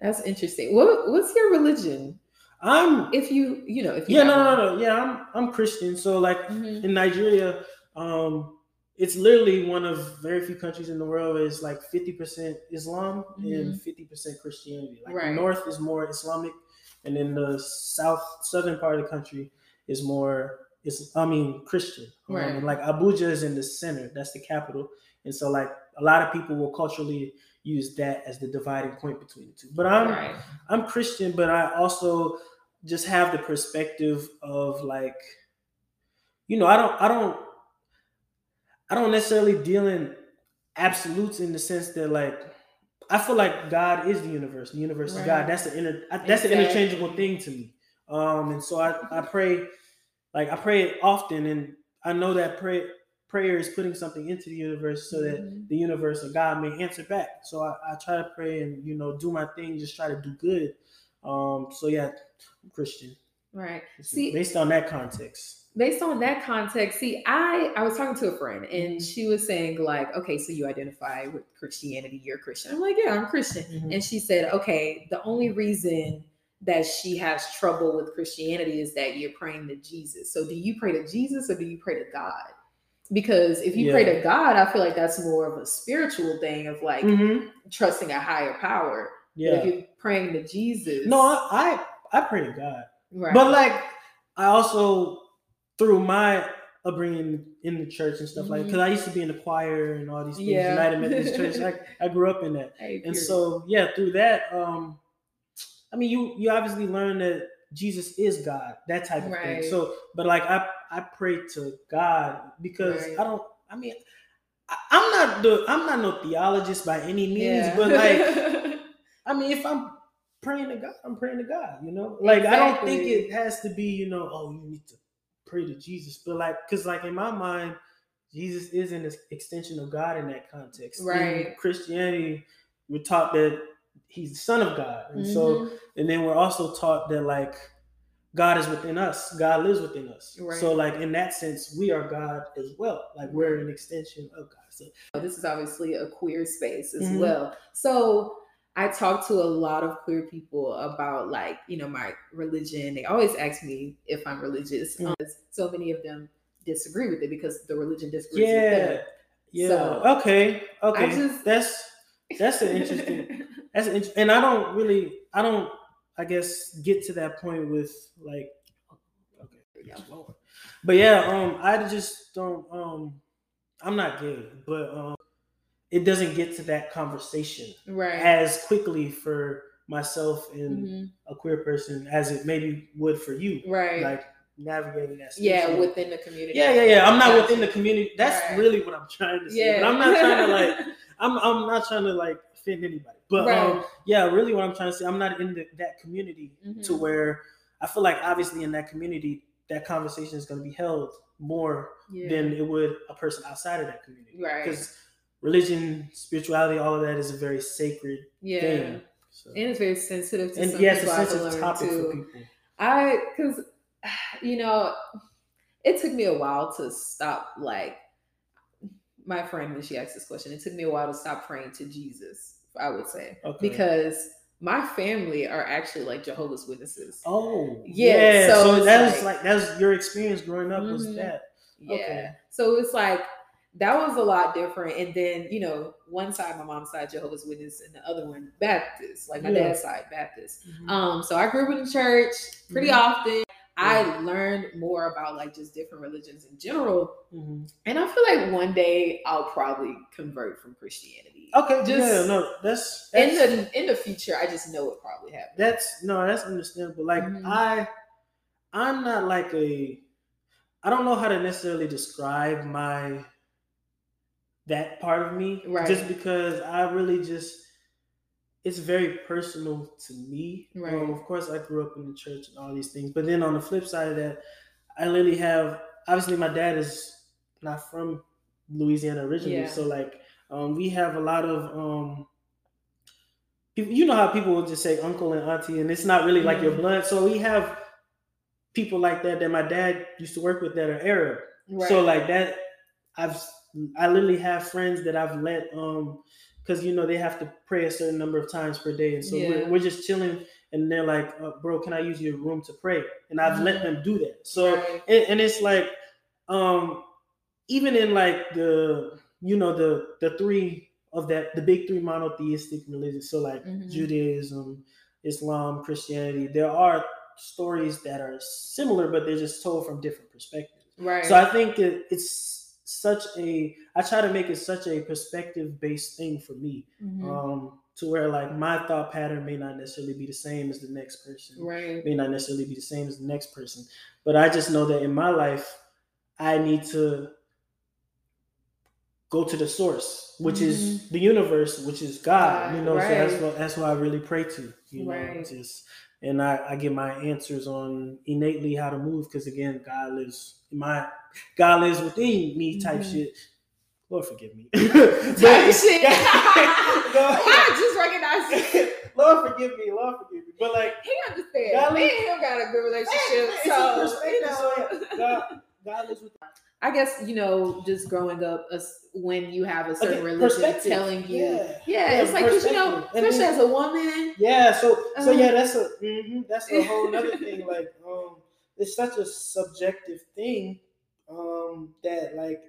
A: That's interesting. What what's your religion?
B: I'm
A: If you you know, if you
B: yeah, no, no, no, yeah, I'm I'm Christian. So like.
A: Mhm.
B: in Nigeria, um, it's literally one of very few countries in the world where it's like 50% Islam and 50% Christianity. Like the
A: Mm-hmm.
B: North is more Islamic, and then the south southern part of the country is more is I mean Christian. Um,
A: Right.
B: and like Abuja is in the center, that's the capital. And so like a lot of people will culturally use that as the dividing point between the two. But I'm
A: right.
B: I'm Christian, but I also just have the perspective of like, you know, I don't, I don't, I don't necessarily deal in absolutes in the sense that like, I feel like God is the universe. The universe is God. That's the inter, that's an interchangeable thing to me. Um, and so I, I pray, like I pray often, and I know that pray, prayer is putting something into the universe so that
A: Mhm.
B: the universe or God may answer back. So I, I try to pray and you know do my thing, just try to do good. Um, so yeah, I'm Christian.
A: Right. See-
B: based on that context.
A: based on that context see i i was talking to a friend
B: Mm-hmm.
A: and she was saying like okay so you identify with christianity you're christian i'm like yeah i'm christian
B: Mhm.
A: and she said okay the only reason that she has trouble with christianity is that you're praying to jesus so do you pray to jesus or do you pray to god because if you pray to god i feel like that's more of a spiritual thing of like
B: Mhm.
A: trusting a higher power but
B: Yeah.
A: if you're praying to jesus
B: No, I, I I pray to God,
A: right
B: but like I also through my upbringing in the church and stuff like
A: Mhm.
B: because I used to be in the choir and all these things.
A: Yeah.
B: United Methodist [laughs] Church. I, I grew up in that. And so yeah through that um i mean you you obviously learn that jesus is god that type of
A: Right.
B: thing so but like i i pray to god because
A: Right.
B: i don't i mean I, i'm not the i'm not no theologist by any means
A: yeah.
B: but like [laughs] i mean if i'm praying to god i'm praying to god you know like i don't think it has to be you know oh you need to pray to jesus but like because like in my mind jesus is an extension of god in that context In
A: Right.
B: christianity we're taught that he's the son of God. And so
A: Mhm.
B: and then we're also taught that like God is within us. God lives within us.
A: Right.
B: So like in that sense, we are God as well. Like we're an extension of God. So
A: this is obviously a queer space as
B: Mhm.
A: well. So I talk to a lot of queer people about like, you know, my religion. They always ask me if I'm religious.
B: Mhm.
A: Um, so many of them disagree with it because the religion disagrees with
B: yeah.
A: them.
B: Yeah.
A: So,
B: okay. Okay.
A: just-
B: that's that's an interesting that's and I don't really I don't I guess get to that point with like okay. But yeah, um I just don't um I'm not gay, but um it doesn't get to that conversation
A: right.
B: as quickly for myself and
A: Mhm.
B: a queer person as it maybe would for you.
A: Right.
B: Like navigating that space.
A: yeah, within the community.
B: yeah, yeah, yeah. I'm not within the community. That's
A: Right.
B: really what I'm trying to say.
A: Yeah.
B: But I'm not trying to like I'm I'm not trying to like offend anybody. But
A: Right.
B: um yeah, really what I'm trying to say, I'm not in the, that community to
A: Mhm.
B: where I feel like obviously in that community that conversation is going to be held more
A: yeah.
B: than it would a person outside of that community.
A: Right.
B: Because religion, spirituality, all of that is a very sacred
A: yeah.
B: thing. So.
A: And it's very sensitive to
B: And
A: some
B: yes,
A: people.
B: a
A: I've
B: sensitive topic
A: too.
B: for people.
A: I because [sighs] you know, it took me a while to stop like my friend when she asked this question, it took me a while to stop praying to Jesus, I would say.
B: Okay.
A: Because my family are actually like Jehovah's Witnesses.
B: Oh,
A: Yeah,
B: yeah.
A: so
B: So, that was
A: like-
B: like that your experience growing up. Was
A: Mhm.
B: that?
A: Yeah.
B: okay.
A: So it's like that was a lot different. And then, you know, one side, my mom's side, Jehovah's Witness, and the other one, Baptist, like my
B: Yeah.
A: dad's side, Baptist. Um, so I grew up in the church pretty
B: Mhm.
A: often. I learned more about like just different religions in general.
B: Mhm.
A: And I feel like one day I'll probably convert from Christianity.
B: Okay.
A: Just
B: yeah. No. That's,
A: in the in the future, I just know it probably happened.
B: that's no. That's understandable. Like
A: Mhm.
B: I, I'm not like a. I don't know how to necessarily describe my that part of me,
A: Right.
B: Just because I really just. It's very personal to me.
A: Right.
B: Um, of course, I grew up in the church and all these things, but then on the flip side of that, I literally have. Obviously, my dad is not from Louisiana originally,
A: Yeah.
B: so like um, we have a lot of um, people, you know how people will just say uncle and auntie, and it's not really like your
A: Mhm.
B: blood. So we have people like that that my dad used to work with that are Arab.
A: Right.
B: So like that, I've I literally have friends that I've let um because you know they have to pray a certain number of times per day, and so
A: Yeah.
B: we're, we're just chilling, and they're like, uh, "Bro, can I use your room to pray?" And I've let
A: Mhm.
B: them do that. So
A: Right.
B: and, and it's like um even in like the you know the the three of that the big three monotheistic religions, so like
A: Mhm.
B: Judaism, Islam, Christianity, there are stories that are similar, but they're just told from different perspectives.
A: Right.
B: So I think it, it's such a I try to make it such a perspective based thing for me,
A: Mhm.
B: um, to where like my thought pattern may not necessarily be the same as the next person,
A: right.
B: may not necessarily be the same as the next person, but I just know that in my life I need to go to the source, which is the universe, which is God.
A: God,
B: you know, so that's what that's what I really pray to. You know, just and I, I get my answers on innately how to move because again, God lives my God lives within me type
A: Mhm.
B: shit. Lord forgive me. [laughs]
A: Type shit. [laughs] [laughs] I just recognized it.
B: Lord forgive me, Lord forgive me. But like
A: He understands.
B: God
A: Me
B: lives-
A: and him got a good relationship. So, you know.
B: God, God lives within
A: I guess, you know, just growing up, us- when you have a certain
B: Okay,
A: religion telling you.
B: Yeah.
A: Yeah,
B: Yeah,
A: it's like, you know, especially
B: then-
A: as a woman.
B: Yeah, so so
A: Uh-huh.
B: yeah, that's a mhm, that's a whole other [laughs] thing. Like, um, it's such a subjective thing, um, that like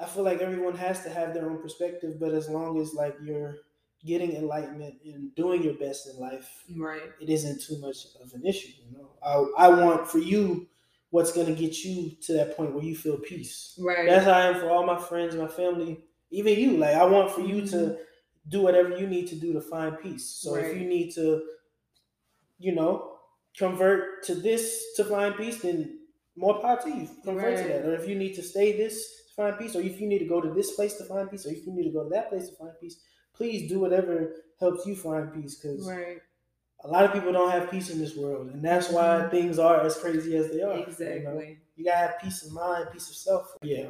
B: I feel like everyone has to have their own perspective, but as long as like you're getting enlightenment and doing your best in life,
A: Right.
B: it isn't too much of an issue. You know, I I want for you what's gonna get you to that point where you feel peace.
A: Right.
B: That's how I am for all my friends, my family, even you. Like I want for you to mm-hmm. do whatever you need to do to find peace. So if you need to, you know, convert to this to find peace, then more power to you. Convert to that. Or if you need to stay this to find peace, or if you need to go to this place to find peace, or if you need to go to that place to find peace, please do whatever helps you find peace. Because
A: right.
B: A lot of people don't have peace in this world, and that's why
A: Mhm.
B: things are as crazy as they are. you know?
A: Exactly.
B: You gotta have peace of mind, peace of self. Yeah.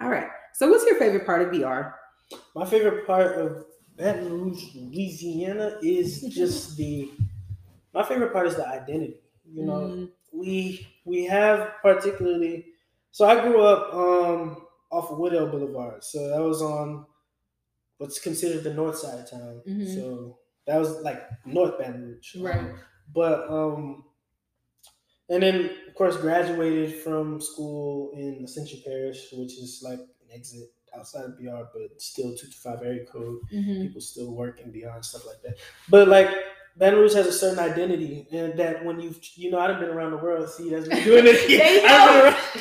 A: All right. So, what's your favorite part of BR?
B: My favorite part of Baton Rouge, Louisiana, is [laughs] just the. My favorite part is the identity. You know,
A: Mm,
B: we we have particularly. So I grew up um, off of Woodell Boulevard, so that was on what's considered the north side of town.
A: Mhm.
B: So that was like North Baton Rouge,
A: Right.
B: Um, but um, and then of course graduated from school in Ascension Parish, which is like an exit outside of BR, but still two to five area code.
A: mhm.
B: People still work in BR and stuff like that. But like Baton Rouge has a certain identity, and that when you've you know I've been around the world. See, that's me doing it. [laughs]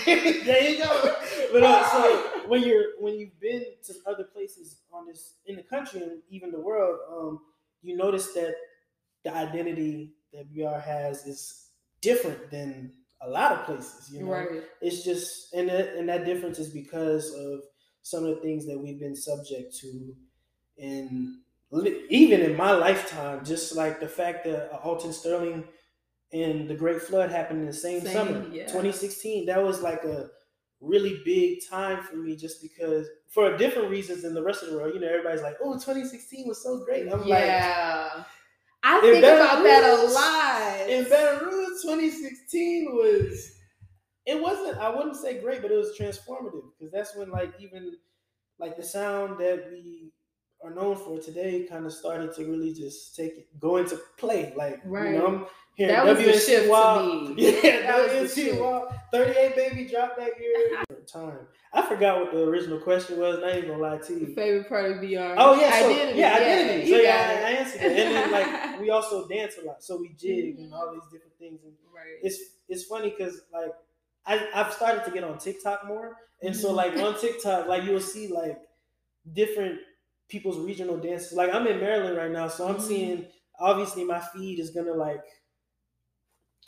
A: There you
B: been [laughs] there you go. But uh, so when you're when you've been to other places on this in the country and even the world, um, you notice that the identity that BR has is different than a lot of places. You know,
A: Right.
B: it's just and that, and that difference is because of some of the things that we've been subject to in li- even in my lifetime just like the fact that alton sterling and the great flood happened in the same,
A: Same,
B: summer
A: yeah.
B: 2016 that was like a really big time for me just because for different reasons than the rest of the world you know everybody's like oh 2016 was so great i'm like
A: yeah. I
B: In
A: think
B: Baton
A: about that a lot.
B: in Baton Rouge, 2016 was it wasn't I wouldn't say great, but it was transformative because that's when like even like the sound that we are known for today kind of started to really just take it go into play. Like
A: Right.
B: you know, Hearing
A: That was the
B: WNC
A: shift to me.
B: Yeah,
A: That was the
B: WNC
A: shift.
B: Wild. [laughs] 38 baby dropped that year. Time. I forgot what the original question was. Not even gonna lie to you.
A: Favorite part of BR.
B: Oh yeah, so,
A: identity.
B: yeah, identity.
A: you
B: so yeah. I answered it. And then like [laughs] we also dance a lot, so we jig and
A: Mhm.
B: all these different things. And
A: right.
B: it's it's funny because like I I've started to get on TikTok more, and so
A: Mhm.
B: like on TikTok, like you'll see like different people's regional dances. Like I'm in Maryland right now, so I'm
A: Mhm.
B: seeing obviously my feed is gonna like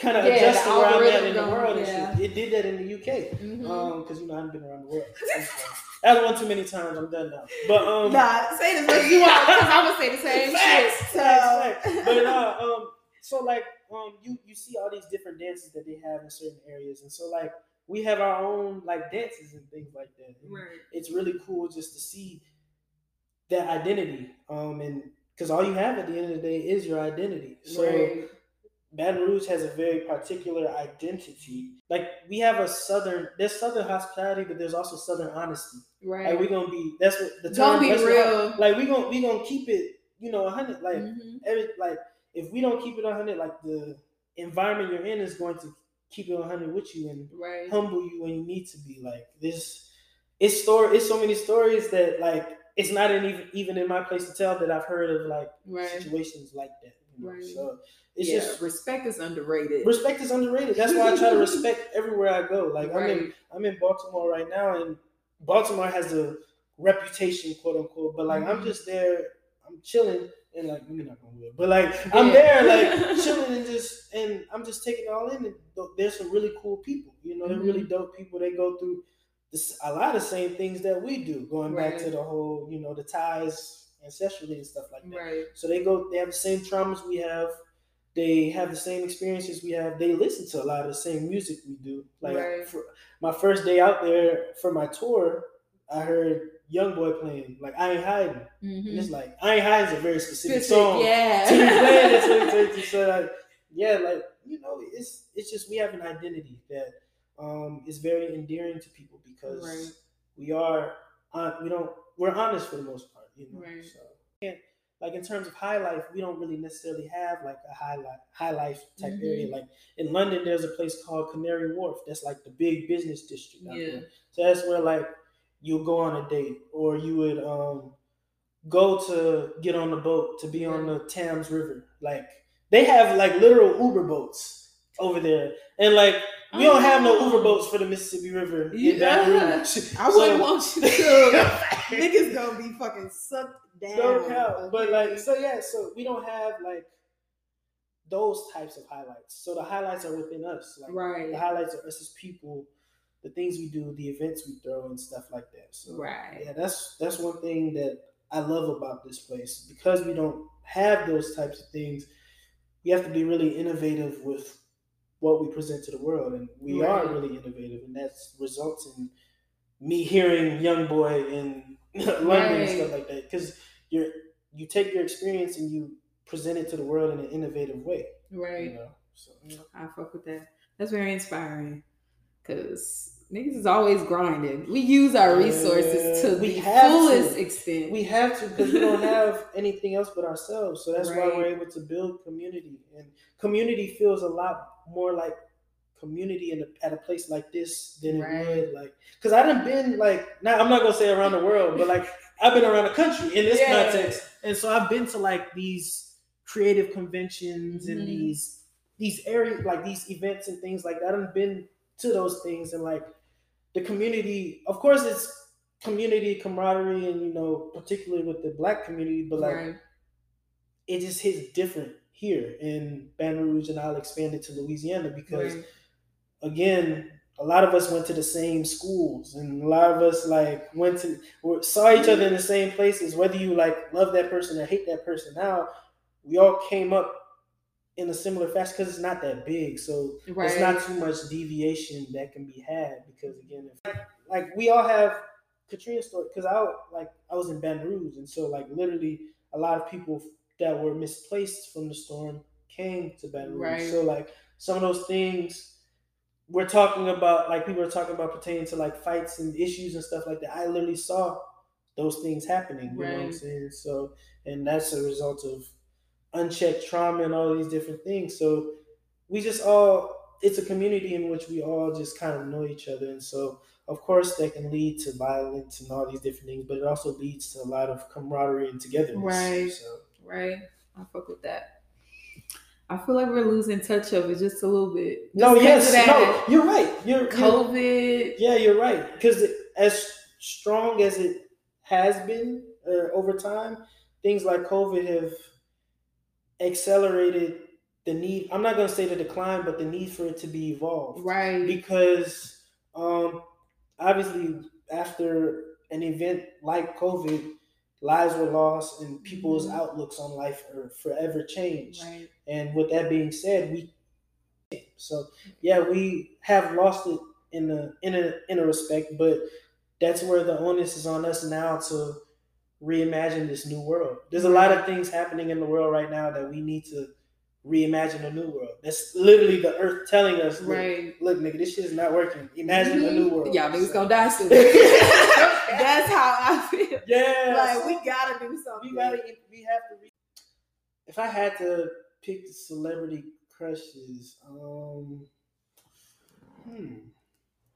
B: kind of
A: Yeah,
B: adjust
A: the
B: where I'm at in the world
A: yeah.
B: It did that in the UK.
A: Mhm.
B: Um, because you know I haven't been around the world. [laughs] That's one too many times. I'm done now. But um,
A: nah, say this as you want because I'm gonna say the same [laughs]
B: Facts,
A: shit. So,
B: facts. But uh, um, so like um, you you see all these different dances that they have in certain areas, and so like we have our own like dances and things like that.
A: Right.
B: It's really cool just to see that identity. Um, and because all you have at the end of the day is your identity. So
A: right.
B: Baton Rouge has a very particular identity. Like we have a southern, there's southern hospitality, but there's also southern honesty.
A: Right.
B: Like we're gonna be that's what the term.
A: be
B: that's what-
A: real.
B: like we gonna we gonna keep it, you know, hundred. Like
A: Mhm.
B: every like if we don't keep it hundred, like the environment you're in is going to keep it hundred with you and
A: Right.
B: humble you when you need to be. Like this, it's story. It's so many stories that like it's not even even in my place to tell that I've heard of like
A: Right.
B: situations like that. You know?
A: Right.
B: So it's
A: yeah,
B: just
A: respect is underrated.
B: respect is underrated. That's why I try to [laughs] respect everywhere I go. Like I'm in I'm in Baltimore right now, and Baltimore has a reputation, quote unquote. But like I'm
A: Mhm.
B: just there, I'm chilling, and like we're not gonna wood, but like I'm
A: Yeah.
B: there, like [laughs] chilling, and just and I'm just taking it all in. And there's some really cool people. You know, they're
A: Mm-hmm.
B: really dope people. They go through this, a lot of same things that we do, going back to the whole, you know, the ties ancestrally and stuff like that.
A: right.
B: So they go, they have the same traumas we have. They have the same experiences we have. They listen to a lot of the same music we do. Like
A: Right.
B: for my first day out there for my tour, I heard Young Boy playing like I Ain't Hiding. And
A: Mhm.
B: it's like I Ain't Hiding is a very specific
A: Specific,
B: song.
A: yeah.
B: To be playing in 2022. So like, yeah, like you know, it's it's just we have an identity that um is very endearing to people because
A: Right.
B: we are on we don't we're honest for the most part, you know.
A: Right.
B: So and like in terms of high life, we don't really necessarily have like a high life high life type
A: Mhm.
B: area. Like in London, there's a place called Canary Wharf. That's like the big business district. out
A: Yeah.
B: there. So that's where like you go on a date or you would um go to get on the boat to be on the Thames River. Like they have like literal Uber boats over there. And like we don't have no
A: Oh.
B: Uber boats for the Mississippi River in
A: Yeah. I wouldn't want you to. [laughs] Niggas gonna be fucking sucked down.
B: no. But
A: okay?
B: like, so yeah, so we don't have like those types of highlights. So the highlights are within us. Like
A: right,
B: the highlights are us as people, the things we do, the events we throw, and stuff like that. So
A: right,
B: yeah, that's that's one thing that I love about this place because we don't have those types of things. We have to be really innovative with what we present to the world, and we are really innovative, and that results in me hearing young boy [laughs] in London and stuff like that. Because you're you take your experience and you present it to the world in an innovative way.
A: right.
B: You know, so know.
A: I fuck with that. That's very inspiring. Cause niggas is always grinding. We use our resources to
B: we
A: the
B: have
A: fullest
B: to.
A: extent.
B: We have to because we don't have [laughs] anything else but ourselves. So that's why we're able to build community. And community feels a lot more like community in a, at a place like this than it
A: Right.
B: would like because I done been like now I'm not gonna say around the world, but like I've been around the country in this
A: Yeah.
B: context. And so I've been to like these creative conventions and
A: Mhm.
B: these these areas like these events and things like that. I've been to those things and like the community of course it's community camaraderie and you know particularly with the black community but like
A: right.
B: it just hits different here in Baton Rouge and I'll expand it to Louisiana because
A: right.
B: Again a lot of us went to the same schools and a lot of us like went to saw each other in the same places whether you like love that person or hate that person now we all came up in a similar fashion because it's not that big so
A: Right.
B: it's not too much deviation that can be had because again if, like we all have katrina story because i like i was in baton rouge and so like literally a lot of people that were misplaced from the storm came to baton rouge
A: Right.
B: so like some of those things we're talking about like people are talking about pertaining to like fights and issues and stuff like that i literally saw those things happening you know what i'm saying so and that's a result of unchecked trauma and all these different things so we just all it's a community in which we all just kind of know each other and so of course that can lead to violence and all these different things but it also leads to a lot of camaraderie and togetherness
A: Right.
B: so
A: Right. I fuck with that. I feel like we're losing touch of it just a little bit.
B: no yes no you're right you're, you're
A: COVID.
B: yeah you're right because as strong as it has been uh, over time things like covid have accelerated the need i'm not going to say the decline but the need for it to be evolved
A: Right.
B: because um, obviously after an event like COVID, lives were lost and people's
A: Mhm.
B: outlooks on life are forever changed.
A: Right.
B: And with that being said, we so yeah we have lost it in a in a in a respect, but that's where the onus is on us now to reimagine this new world. There's a lot of things happening in the world right now that we need to reimagine a new world. That's literally the earth telling us, look,
A: Right.
B: look, nigga, this shit is not working. Imagine a new mm-hmm. world.
A: Y'all niggas
B: So-
A: gonna die soon. [laughs] That's how I feel.
B: Yeah.
A: Like we gotta do something.
B: we gotta we have to re- if I had to pick the celebrity crushes, um hmm.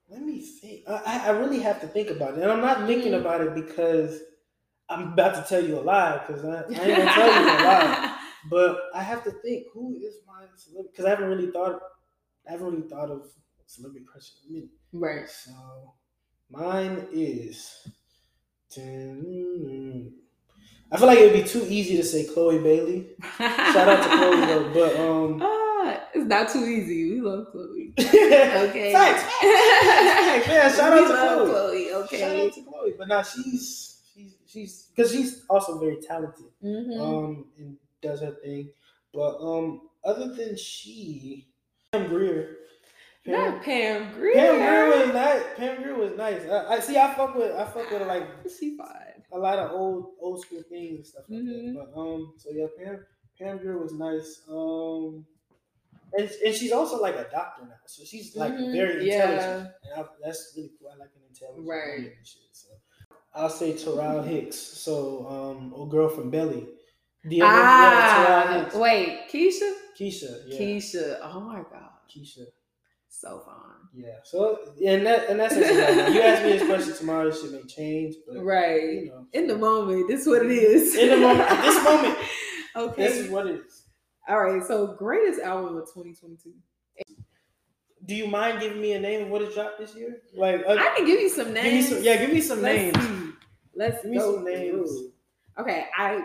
B: Let me see. I, I really have to think about it, and I'm not thinking
A: Mhm.
B: about it because I'm about to tell you a lie. Because I, I ain't gonna tell you a lie, [laughs] but I have to think who is my celebrity because I haven't really thought. I haven't really thought of celebrity crush in a minute.
A: right.
B: So mine is. I feel like it would be too easy to say Chloe Bailey. Shout out to [laughs] Chloe though, but um.
A: Ah, it's not too easy. We love Chloe. [laughs]
B: okay.
A: Okay.
B: Facts, facts, man. Shout
A: We
B: out to
A: love
B: Chloe.
A: Chloe.
B: Shout out to Chloe. But now she's she's she's because she's also very talented.
A: Mhm.
B: Um, and does her thing. But um, other than she, Pam Grier.
A: Not Pam Grier.
B: Pam Grier was nice. Pam Grier was nice. I, I see. I fuck with. I fuck with like
A: She fine.
B: A lot of old old school things and stuff like
A: Mhm.
B: that. But um, so yeah, Pam Pam Grier was nice. Um, and, and she's also like a doctor now, so she's like
A: Mhm.
B: very
A: Yeah.
B: intelligent, and I, that's really cool. I like an intelligent
A: Right.
B: woman and shit. So I'll say Taral Hicks. So um, old girl from Belly. The yeah,
A: Ah, wait, Keisha.
B: Keisha. Yeah.
A: Keisha. Oh my god,
B: Keisha.
A: So fun.
B: Yeah. So and that and that's you ask me this question tomorrow, shit may change, but
A: Right.
B: you know,
A: In the moment, this is what it is.
B: In the moment- this moment, [laughs]
A: okay.
B: this is what it is.
A: All right. So greatest album of 2022.
B: Do you mind giving me a name of what it dropped this year? Like, uh,
A: I can give you some names.
B: give some. Yeah, give me some
A: Let's
B: names.
A: see. Let's
B: Give me some names.
A: through. Okay. I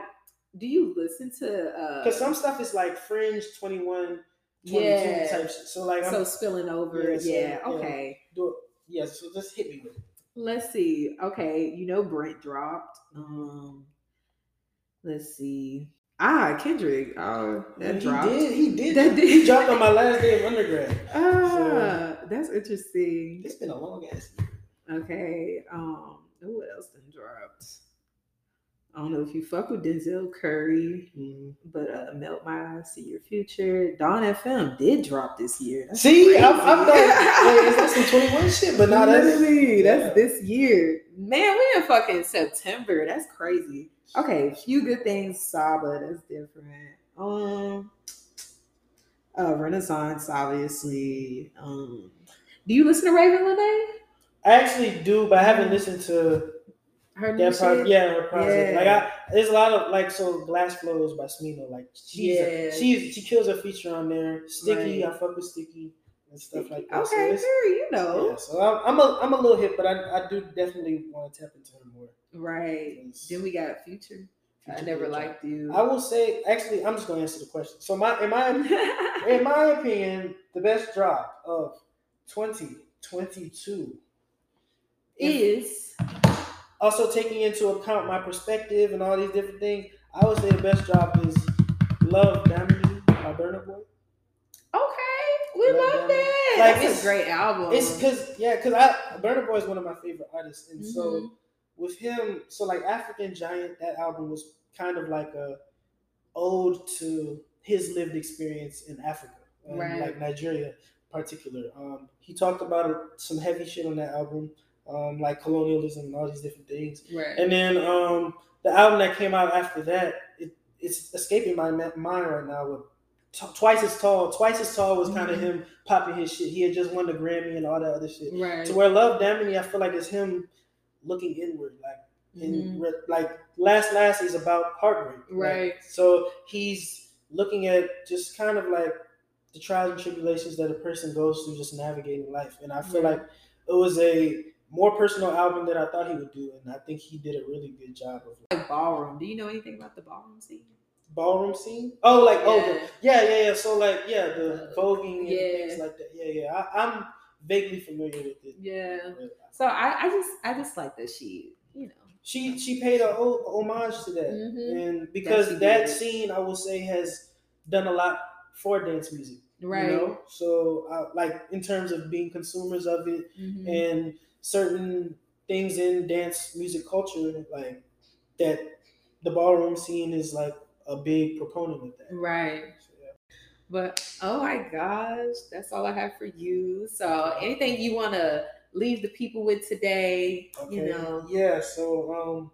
A: do you listen to uh
B: Because some stuff is like Fringe 21, 22
A: Yeah.
B: type shit. So like, I'm
A: so spilling over.
B: Yeah, so,
A: yeah.
B: yeah.
A: Okay.
B: do it. Yeah, so just hit me with it.
A: Let's see. Okay, you know Brent dropped. Um, let's see. Ah, Kendrick. Oh, that
B: he
A: dropped.
B: did. He did.
A: That did.
B: He dropped on my last day of undergrad. [laughs]
A: Ah, that's interesting.
B: It's been a long ass year.
A: Okay. Um, what else done dropped? I don't know if you fuck with Denzel Curry,
B: Mhm.
A: but uh, Melt My Eyes, See Your Future. Dawn FM did drop this year. That's
B: See,
A: crazy.
B: I'm, [laughs] I'm like, wait, is that some 21 shit? But that's
A: Literally,
B: yeah.
A: that's this year. Man, we in fucking September. That's crazy. Okay, few good things, Saba. That's different. Um, uh, Renaissance, obviously. Um, do you listen to Ravyn Lenae?
B: I actually do, but I haven't listened to
A: Her new
B: project. Yeah, her project.
A: Yeah.
B: Like I, there's a lot of like so Glass Flows by Smino. Like she's
A: Yeah.
B: she's she kills her feature on there. Sticky,
A: Right.
B: I fuck with Sticky and stuff like that. So
A: Okay,
B: it's-
A: sure, you know.
B: yeah, so I'm, I'm a I'm a little hip, but I, I do definitely want to tap into her more.
A: Right. Then we got Future. I never liked you.
B: I will say, actually, I'm just gonna answer the question. So my in my [laughs] in my opinion, the best drop of 2022
A: is
B: also taking into account my perspective and all these different things, I would say the best drop is Love Damini by Burna Boy.
A: okay. We
B: Love
A: love that.
B: Like,
A: That's
B: it's-
A: a great album.
B: It's because yeah, because I Burna Boy is one of my favorite artists, and so
A: Mhm.
B: with him, so like African Giant, that album was kind of like a ode to his lived experience in Africa, and
A: Right.
B: like Nigeria in particular. Um, he talked about some heavy shit on that album, um, like colonialism and all these different things.
A: right.
B: And then um, the album that came out after that, it, it's escaping my mind right now. With t- twice as tall, twice as tall was kind of
A: Mhm.
B: him popping his shit. He had just won the Grammy and all that other shit.
A: right.
B: To where Love Damini, I feel like it's him looking inward, like in
A: Mhm.
B: re- like Last Last is about heartbreak, like,
A: Right.
B: so he's looking at just kind of like the trials and tribulations that a person goes through just navigating life, and I feel
A: Right.
B: like it was a more personal album than I thought he would do, and I think he did a really good job of like,
A: like ballroom. Do you know anything about the ballroom scene?
B: ballroom scene. Oh, like oh, the,
A: Yeah.
B: yeah, yeah, yeah. So like yeah, the
A: Uh,
B: voguing and
A: yeah.
B: things like that. Yeah, yeah. I, I'm vaguely familiar with it.
A: Yeah. So I, I just I just like that she, you know.
B: She she paid a homage to that,
A: Mhm.
B: and because
A: she
B: that scene, I will say, has done a lot for dance music.
A: Right.
B: You know? So uh, like in terms of being consumers of it
A: Mhm.
B: and certain things in dance music culture, like that, the ballroom scene is like a big proponent of that.
A: Right.
B: So, yeah.
A: But oh my gosh, that's all I have for you. So anything you want to leave the people with today, you
B: Okay.
A: know.
B: Yeah. So um,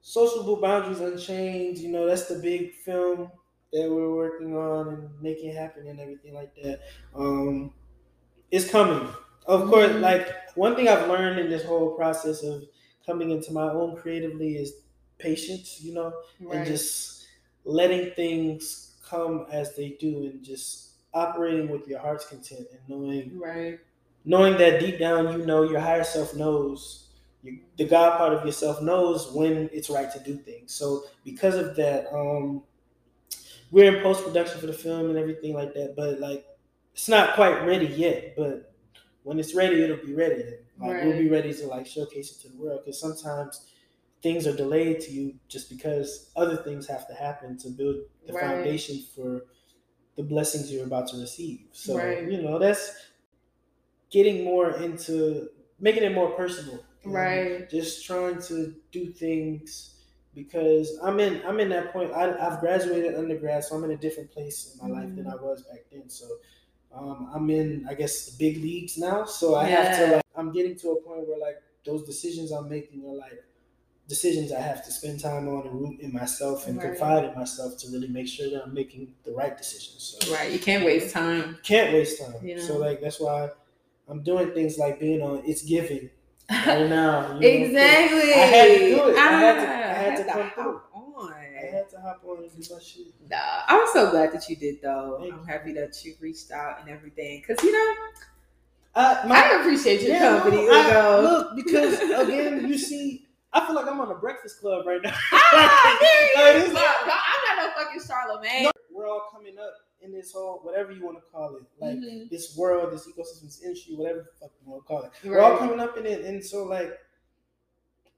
B: Sociable Boundaries Unchained. You know, that's the big film that we're working on and making happen and everything like that. Um, it's coming. Of course, like one thing I've learned in this whole process of coming into my own creatively is patience, you know, and just letting things come as they do and just operating with your heart's content and knowing
A: right.
B: knowing that deep down you know your higher self knows you, the god part of yourself knows when it's right to do things so because of that um we're in post-production for the film and everything like that but like it's not quite ready yet but when it's ready it'll be ready like we'll be ready to like showcase it to the world because sometimes things are delayed to you just because other things have to happen to build the
A: Right.
B: foundation for the blessings you're about to receive so
A: Right.
B: you know that's getting more into making it more personal
A: Right.
B: just trying to do things because i'm in i'm in that point I, i've graduated undergrad so i'm in a different place in my life than i
A: Mm-hmm.
B: was back then so um, i'm in i guess the big leagues now so i have to like i'm getting to a point where like those decisions i'm making are like decisions i have to spend time on and root in myself and
A: Right.
B: confide in myself to really make sure that i'm making the right decisions so
A: Right. You can't waste time.
B: can't waste time.
A: You know?
B: So like that's why I'm doing things like being on It's Giving [laughs] right now. you know?
A: exactly.
B: I had to do it. I had to- I
A: Ah,
B: had to come through. I to hop on and do my shit.
A: Nah, I'm so glad that you did though.
B: Thank
A: I'm
B: you.
A: happy that you reached out and everything. Cause you know,
B: I,
A: I appreciate your
B: yeah,
A: company,
B: no, I- look, because again, you see, I feel like I'm on a Breakfast Club right now.
A: Ah, [laughs] there
B: Like,
A: go.
B: like-
A: No, I'm not no fucking Charlemagne.
B: We're all coming up in this whole whatever you want to call it, like
A: Mhm.
B: this world, this ecosystem, this industry, whatever the fuck you want to call it. We're all coming up in it, and so like,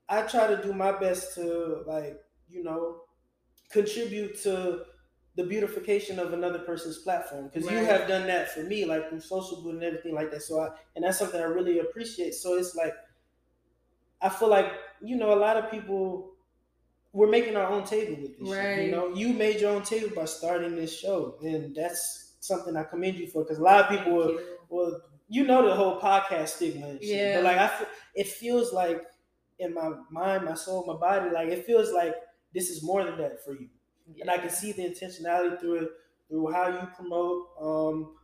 B: I try to do my best to like, you know, contribute to the beautification of another person's platform because you have done that for me, like through social good and everything like that. So I, and that's something I really appreciate. So it's like, I feel like you know, a lot of people. We're making our own table with this.
A: Right.
B: you know, you made your own table by starting this show, and that's something I commend you for. Because a lot of people will,
A: you.
B: well, you know the whole podcast stigma and shit.
A: Yeah.
B: But like I feel, it feels like in my mind, my soul, my body, like it feels like this is more than that for you. And I can see the intentionality through it, through how you promote, um,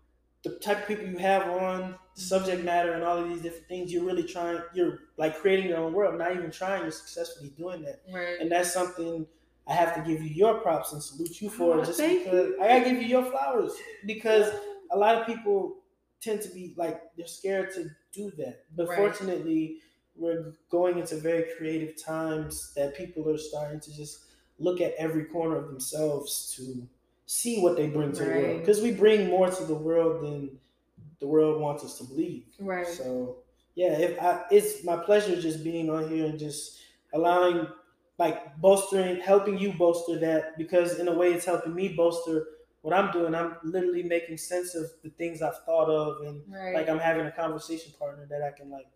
B: the type of people you have on, the subject matter, and all of these different things. You're really trying. You're like creating your own world. Not even trying. You're successfully doing that,
A: Right.
B: and that's something. I have to give you your props and salute you for
A: Oh,
B: just
A: thank
B: because
A: you.
B: I gotta give you your flowers because a lot of people tend to be like they're scared to do that. But
A: Right.
B: fortunately, we're going into very creative times that people are starting to just look at every corner of themselves to see what they bring to the world. Because we bring more to the world than the world wants us to believe.
A: Right.
B: So yeah, if I, it's my pleasure just being on here and just allowing, like bolstering, helping you bolster that because in a way it's helping me bolster what I'm doing. I'm literally making sense of the things I've thought of and
A: Right.
B: like I'm having a conversation partner that I can like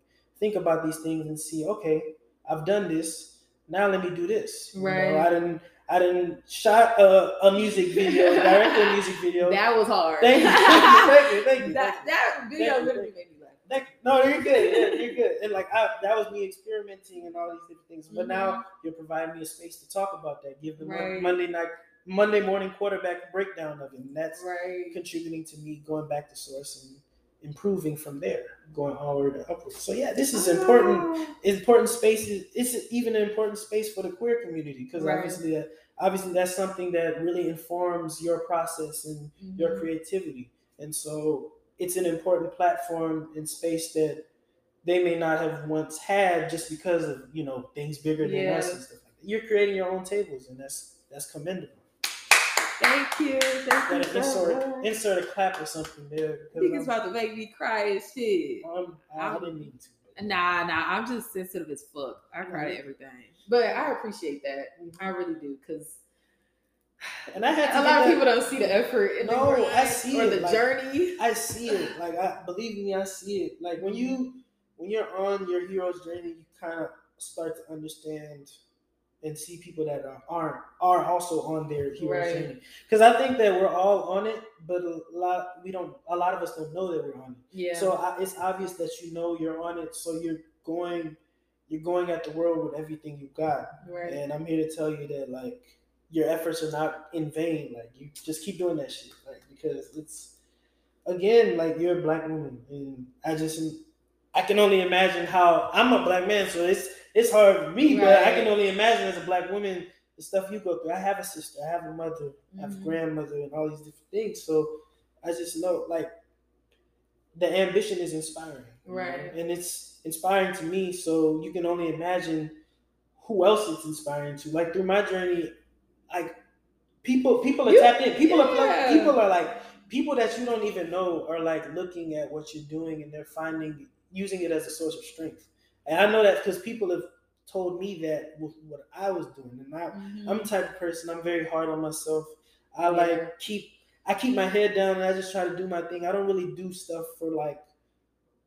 B: think about these things and see. Okay, I've done this. Now let me do this. You know,
A: Right.
B: I didn't. I didn't shot a, a music video, directed a [laughs] music video.
A: that was hard. [laughs]
B: Thank you, thank you, thank you,
A: That that video
B: Thank
A: literally made me laugh.
B: Thank you. No, you're good. Yeah, you're good. And like I, that was me experimenting and all these different things. But now you're providing me a space to talk about that. Give the
A: Mm-hmm. Right.
B: Monday night, Monday morning quarterback breakdown of it, and that's
A: Right.
B: contributing to me going back to source and improving from there, going onward and upward. So yeah, this is important.
A: Oh.
B: Important spaces. It's even an important space for the queer community because
A: Right.
B: obviously, that, obviously that's something that really informs your process and your
A: Mhm.
B: creativity. And so it's an important platform and space that they may not have once had just because of, you know, things bigger than
A: Yeah.
B: us and stuff like that. You're creating your own tables and that's that's commendable.
A: Thank you. Thank you
B: insert
A: much.
B: insert a clap or something there.
A: Niggas
B: Because
A: about to make me cry as shit.
B: I'm, I, I didn't mean to.
A: Nah, nah, I'm just sensitive as fuck. I cry
B: Mm-hmm.
A: to everything. But I appreciate that. I really do. Because
B: And I had to
A: a lot of people don't see the effort in
B: No,
A: the
B: I see
A: or
B: it,
A: the
B: like-
A: journey.
B: I see it. Like I believe me, I see it. Like when you when you're on your hero's journey, you kind of start to understand and see people that are aren't are also on their hero's
A: Right.
B: journey. Because I think that we're all on it, but a lot we don't. A lot of us don't know that we're on it.
A: Yeah.
B: So I, it's obvious that you know you're on it. So you're going you're going at the world with everything you've got.
A: right.
B: And I'm here to tell you that like your efforts are not in vain. Like you just keep doing that shit. Like because it's again like you're a black woman, and I just I can only imagine how I'm a black man, so it's it's hard for me, right. but I can only imagine as a black woman the stuff you go through. I have a sister, I have a mother, I have a mm-hmm. grandmother, and all these different things. So I just know like the ambition is inspiring,
A: right?
B: Know? And it's inspiring to me. So you can only imagine who else it's inspiring to. Like through my journey, like people people are you, tapped in. People yeah. are people are like people that you don't even know are like looking at what you're doing and they're finding using it as a source of strength. And I know that because people have told me that with what I was doing, and I, mm-hmm. I'm the type of person I'm very hard on myself. I yeah. like keep I keep my head down and I just try to do my thing. I don't really do stuff for like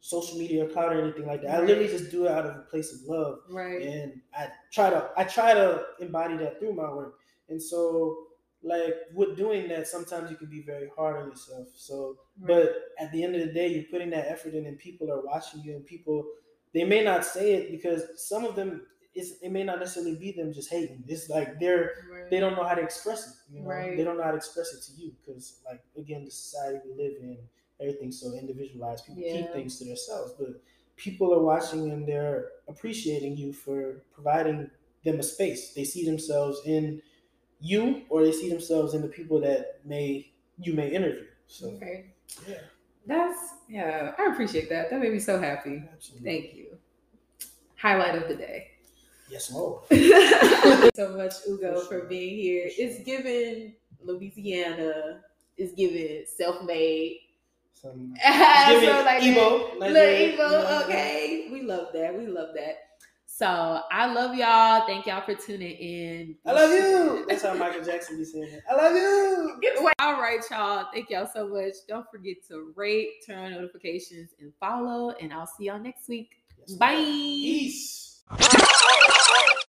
B: social media or cloud or anything like that. Right. I literally just do it out of a place of love.
A: Right.
B: And I try to I try to embody that through my work. And so like with doing that, sometimes you can be very hard on yourself. So right. but at the end of the day, you're putting that effort in and people are watching you and people they may not say it because some of them it's, it may not necessarily be them just hating. It's like they're right. they don't know how to express it. You know, right. they don't know how to express it to you because, like, again, the society we live in, everything's so individualized. People yeah. keep things to themselves, but people are watching and they're appreciating you for providing them a space. They see themselves in you, or they see themselves in the people that may you may interview. So,
A: okay. yeah, that's yeah, I appreciate that. That made me so happy. Absolutely. Thank you. Highlight of the day.
B: Yes, Lord. [laughs] [laughs]
A: so much, Ugo, for, sure. for being here. For sure. It's given Louisiana. It's given self-made.
B: Some, [laughs] so like Ebo,
A: Ebo, okay. We love that. We love that. So I love y'all. Thank y'all for tuning in.
B: I love you. That's how Michael Jackson be saying it. I love you. Get away.
A: All right, y'all. Thank y'all so much. Don't forget to rate, turn on notifications, and follow. And I'll see y'all next week. Bye.
B: Peace.